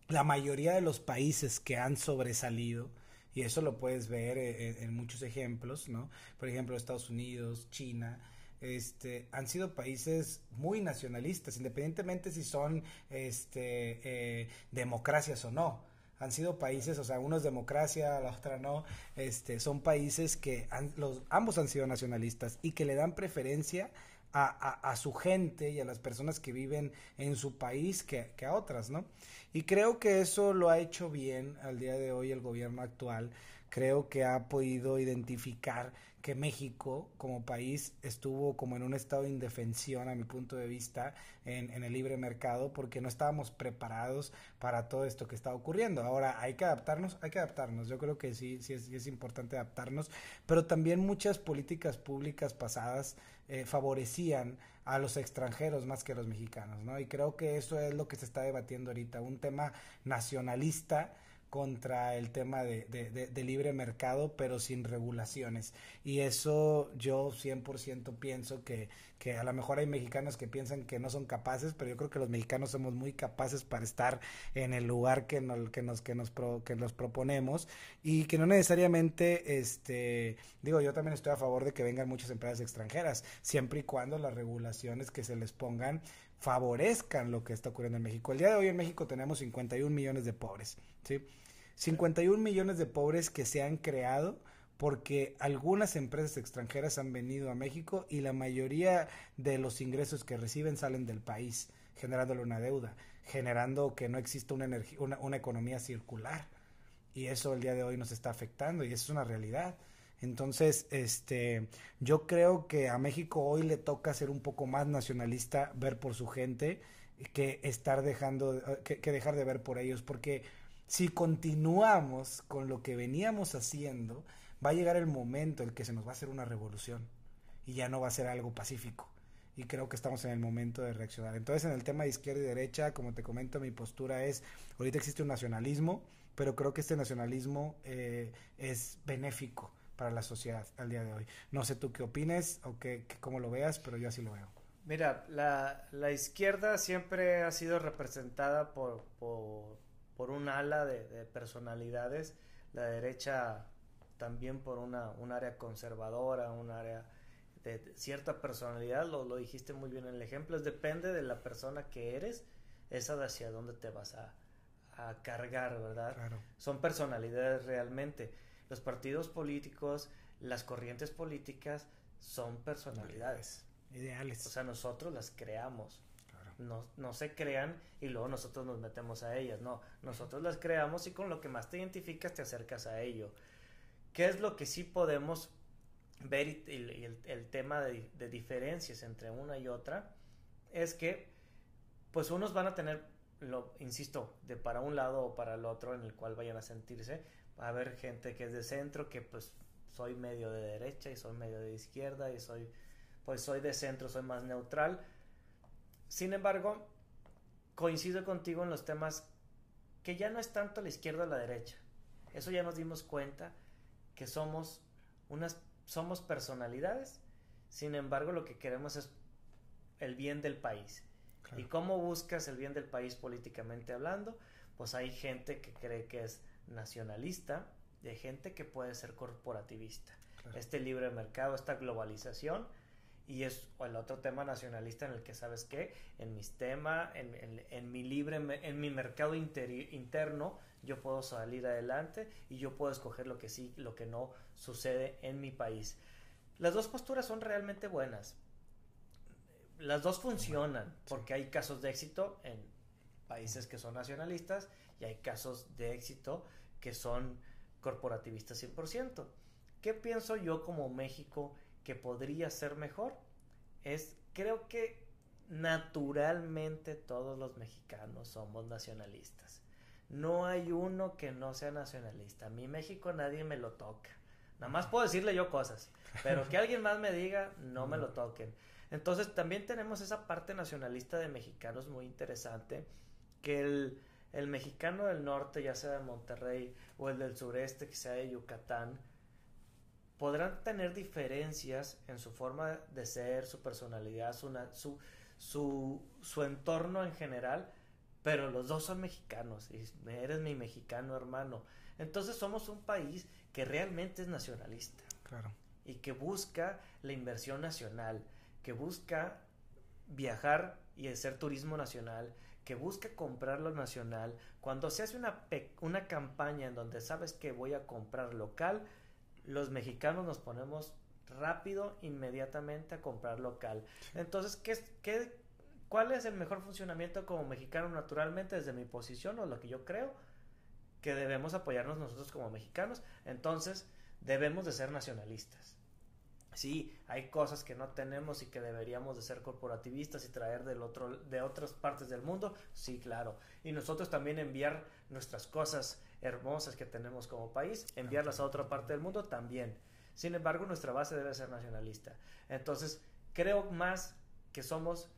S3: la mayoría de los países que han sobresalido, y eso lo puedes ver eh, en, muchos ejemplos, ¿no? Por ejemplo, Estados Unidos, China, este, han sido países muy nacionalistas, independientemente si son este, eh, democracias o no. Han sido países, o sea, uno es democracia, la otra no. Este, son países que los, ambos han sido nacionalistas y que le dan preferencia a, su gente y a las personas que viven en su país que, a otras, ¿no? Y creo que eso lo ha hecho bien al día de hoy el gobierno actual. Creo que ha podido identificar que México como país estuvo como en un estado de indefensión a mi punto de vista en, el libre mercado porque no estábamos preparados para todo esto que está ocurriendo. Ahora hay que adaptarnos, hay que adaptarnos. Yo creo que sí, sí es, sí es importante adaptarnos, pero también muchas políticas públicas pasadas eh, favorecían a los extranjeros más que a los mexicanos, ¿no? Y creo que eso es lo que se está debatiendo ahorita, un tema nacionalista contra el tema de, de, libre mercado, pero sin regulaciones. Y eso yo 100% pienso que, que a lo mejor hay mexicanos que piensan que no son capaces, pero yo creo que los mexicanos somos muy capaces para estar en el lugar que nos, que nos, que nos, que nos proponemos y que no necesariamente, este, digo, yo también estoy a favor de que vengan muchas empresas extranjeras, siempre y cuando las regulaciones que se les pongan favorezcan lo que está ocurriendo en México. El día de hoy en México tenemos 51 millones de pobres, ¿sí? 51 millones de pobres que se han creado porque algunas empresas extranjeras han venido a México y la mayoría de los ingresos que reciben salen del país, generándole una deuda, generando que no exista una, una, una economía circular. Y eso el día de hoy nos está afectando y eso es una realidad. Entonces, este, yo creo que a México hoy le toca ser un poco más nacionalista, ver por su gente, que estar dejando, que, dejar de ver por ellos, porque si continuamos con lo que veníamos haciendo, va a llegar el momento en que se nos va a hacer una revolución y ya no va a ser algo pacífico. Y creo que estamos en el momento de reaccionar. Entonces, en el tema de izquierda y derecha, como te comento, mi postura es, ahorita existe un nacionalismo, pero creo que este nacionalismo eh, es benéfico para la sociedad al día de hoy. No sé tú qué opines o qué, cómo lo veas, pero yo así lo veo.
S2: Mira, la, la izquierda siempre ha sido representada por, por, un ala de, personalidades, la derecha también por una, un área conservadora, un área de cierta personalidad, lo, lo dijiste muy bien en el ejemplo, es depende de la persona que eres, esa de hacia dónde te vas a, a cargar, ¿verdad? Claro. Son personalidades realmente. Los partidos políticos, las corrientes políticas son personalidades.
S3: Ideales.
S2: O sea, nosotros las creamos. No, no se crean y luego nosotros nos metemos a ellas. No, nosotros las creamos y con lo que más te identificas te acercas a ello. ¿Qué es lo que sí podemos ver y, el, tema de, de, diferencias entre una y otra? Es que, pues unos van a tener, lo insisto, de para un lado o para el otro en el cual vayan a sentirse, va a haber gente que es de centro, que pues soy medio de derecha y soy medio de izquierda y soy, pues soy de centro, soy más neutral. Sin embargo, coincido contigo en los temas que ya no es tanto la izquierda o la derecha. Eso ya nos dimos cuenta que somos unas somos personalidades. Sin embargo, lo que queremos es el bien del país. ¿Y cómo buscas el bien del país políticamente hablando? Pues hay gente que cree que es nacionalista de gente que puede ser corporativista. Este libre mercado, esta globalización y es el otro tema nacionalista en el que sabes que en mi tema, en, mi libre, en mi mercado interno, yo puedo salir adelante y yo puedo escoger lo que sí, lo que no sucede en mi país. Las dos posturas son realmente buenas. Las dos funcionan porque hay casos de éxito en países que son nacionalistas y hay casos de éxito que son corporativistas 100%. ¿Qué pienso yo como México que podría ser mejor? Es, creo que naturalmente todos los mexicanos somos nacionalistas. No hay uno que no sea nacionalista. A mí México nadie me lo toca. Nada más puedo decirle yo cosas, pero que alguien más me diga, no me lo toquen. Entonces también tenemos esa parte nacionalista de mexicanos muy interesante, que el, el mexicano del norte, ya sea de Monterrey, o el del sureste, que sea de Yucatán, podrán tener diferencias en su forma de ser, su personalidad, su, su, su, entorno en general, pero los dos son mexicanos, y eres mi mexicano hermano. Entonces somos un país que realmente es nacionalista.
S3: Claro.
S2: Y que busca la inversión nacional, que busca viajar y hacer turismo nacional, que busca comprar lo nacional, cuando se hace una, una campaña en donde sabes que voy a comprar local, los mexicanos nos ponemos rápido, inmediatamente a comprar local. Entonces, ¿qué, qué, ¿cuál es el mejor funcionamiento como mexicano naturalmente desde mi posición o lo que yo creo? Que debemos apoyarnos nosotros como mexicanos. Entonces, debemos de ser nacionalistas. Sí, hay cosas que no tenemos y que deberíamos de ser corporativistas y traer del otro, de otras partes del mundo. Sí, claro. Y nosotros también enviar nuestras cosas hermosas que tenemos como país, enviarlas a otra parte del mundo también. Sin embargo, nuestra base debe ser nacionalista. Entonces, creo más que somos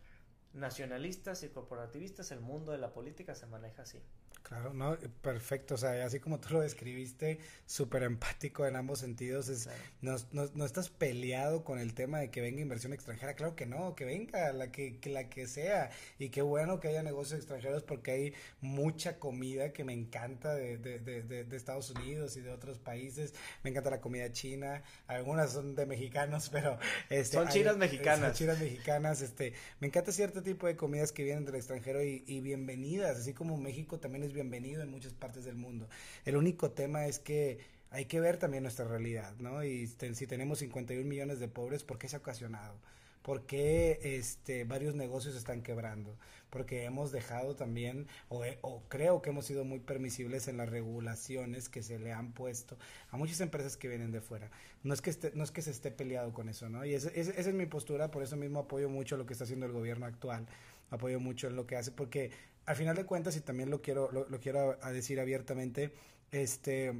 S2: nacionalistas y corporativistas. El mundo de la política se maneja así.
S3: Claro, no, perfecto, o sea, así como tú lo describiste, súper empático en ambos sentidos, es, no, no, estás peleado con el tema de que venga inversión extranjera, claro que no, que venga la que, la que sea, y qué bueno que haya negocios extranjeros porque hay mucha comida que me encanta de, de, de, de Estados Unidos y de otros países, me encanta la comida china, algunas son de mexicanos, <laughs> pero...
S2: Este, son chinas mexicanas. Son
S3: chinas mexicanas, este, me encanta cierto tipo de comidas que vienen del extranjero y, y bienvenidas, así como México también es bienvenido en muchas partes del mundo. El único tema es que hay que ver también nuestra realidad, ¿no? Y si tenemos 51 millones de pobres, ¿por qué se ha ocasionado? ¿Por qué este, varios negocios están quebrando? Porque hemos dejado también, o, o, creo que hemos sido muy permisibles en las regulaciones que se le han puesto a muchas empresas que vienen de fuera. No es que, no es que se esté peleado con eso, ¿no? Y esa es mi postura, por eso mismo apoyo mucho lo que está haciendo el gobierno actual, apoyo mucho en lo que hace, porque al final de cuentas, y también lo quiero, lo, quiero decir abiertamente, este,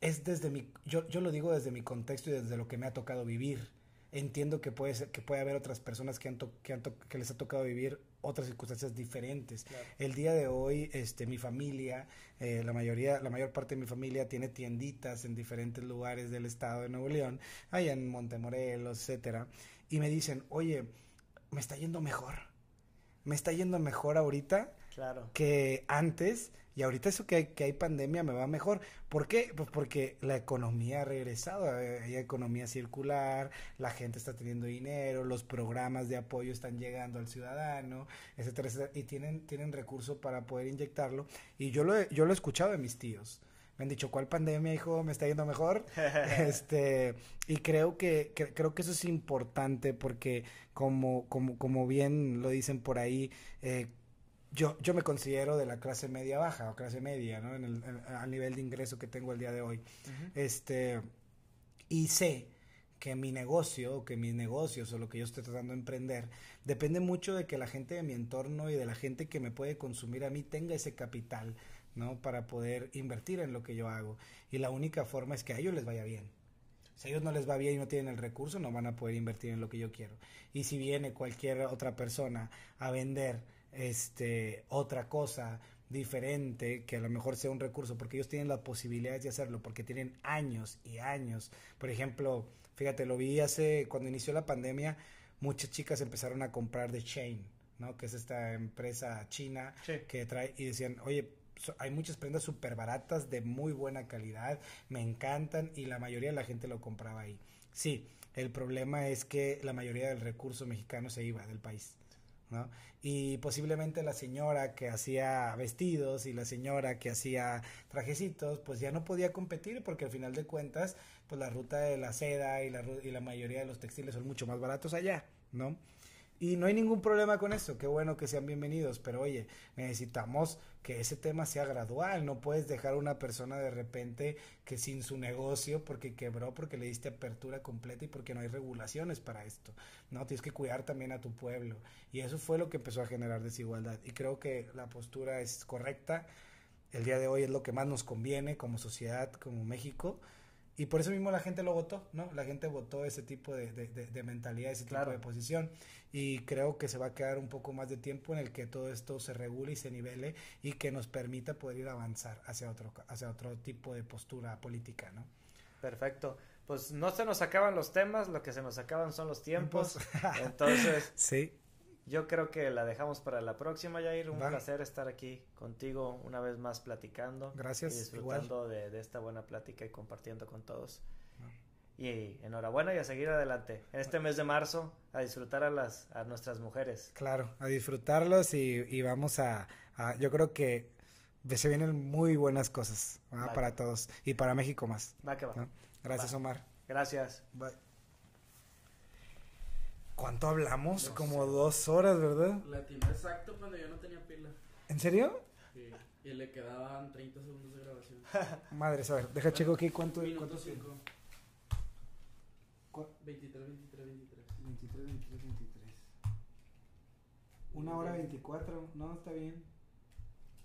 S3: es desde mi, yo, yo lo digo desde mi contexto y desde lo que me ha tocado vivir. Entiendo que puede ser, que puede haber otras personas que, han que, han que les ha tocado vivir otras circunstancias diferentes. El día de hoy, este, mi familia, eh, la mayoría, la mayor parte de mi familia tiene tienditas en diferentes lugares del estado de Nuevo León, allá en Montemorelos, etcétera, y me dicen, oye, me está yendo mejor me está yendo mejor ahorita que antes. Y ahorita eso que hay, que hay pandemia me va mejor. ¿Por qué? Pues porque la economía ha regresado, hay economía circular, la gente está teniendo dinero, los programas de apoyo están llegando al ciudadano, etcétera, etcétera, y tienen, tienen recursos para poder inyectarlo. Y yo lo, he, yo lo he escuchado de mis tíos. Me han dicho, ¿cuál pandemia, hijo? ¿Me está yendo mejor? <laughs> este, y creo que, creo que eso es importante porque como, como, como bien lo dicen por ahí, eh, yo, yo me considero de la clase media baja o clase media, ¿no? En el, al nivel de ingreso que tengo el día de hoy. Este, y sé que mi negocio, o que mis negocios o lo que yo estoy tratando de emprender, depende mucho de que la gente de mi entorno y de la gente que me puede consumir a mí tenga ese capital, ¿no? Para poder invertir en lo que yo hago. Y la única forma es que a ellos les vaya bien. Si a ellos no les va bien y no tienen el recurso, no van a poder invertir en lo que yo quiero. Y si viene cualquier otra persona a vender este otra cosa diferente que a lo mejor sea un recurso porque ellos tienen la posibilidad de hacerlo porque tienen años y años por ejemplo fíjate lo vi hace cuando inició la pandemia muchas chicas empezaron a comprar de Chain no que es esta empresa china que trae y decían oye hay muchas prendas súper baratas de muy buena calidad me encantan y la mayoría de la gente lo compraba ahí sí el problema es que la mayoría del recurso mexicano se iba del país y posiblemente la señora que hacía vestidos y la señora que hacía trajecitos, pues ya no podía competir porque al final de cuentas, pues la ruta de la seda y la, y la mayoría de los textiles son mucho más baratos allá, ¿no? Y no hay ningún problema con eso, qué bueno que sean bienvenidos, pero oye, necesitamos que ese tema sea gradual, no puedes dejar a una persona de repente que sin su negocio, porque quebró, porque le diste apertura completa y porque no hay regulaciones para esto, no, tienes que cuidar también a tu pueblo. Y eso fue lo que empezó a generar desigualdad. Y creo que la postura es correcta, el día de hoy es lo que más nos conviene como sociedad, como México, y por eso mismo la gente lo votó, ¿no? La gente votó ese tipo de, de, mentalidad, ese tipo de posición. Y creo que se va a quedar un poco más de tiempo en el que todo esto se regule y se nivele y que nos permita poder ir a avanzar hacia otro, hacia otro tipo de postura política, ¿no?
S2: Perfecto. Pues no se nos acaban los temas, lo que se nos acaban son los tiempos. <laughs> Entonces,
S3: sí.
S2: Yo creo que la dejamos para la próxima, Jair. Un placer estar aquí contigo una vez más platicando.
S3: Gracias.
S2: Y disfrutando de, esta buena plática y compartiendo con todos. Y enhorabuena y a seguir adelante. Este mes de marzo, a disfrutar a las a nuestras mujeres.
S3: Claro, a disfrutarlos y, vamos a, Yo creo que se vienen muy buenas cosas para todos y para México más.
S2: Va que va.
S3: Gracias, Omar.
S2: Gracias.
S3: Bye. ¿Cuánto hablamos? Como dos horas, ¿verdad?
S1: La tiene exacto cuando yo no tenía pila.
S3: ¿En serio?
S1: Sí. Y le quedaban 30 segundos de grabación. <laughs>
S3: Madre, a ver, deja checo aquí cuánto.
S1: Minuto 5. 23, 23, 23.
S3: 23, 23, 23. Una hora 24, no, está bien.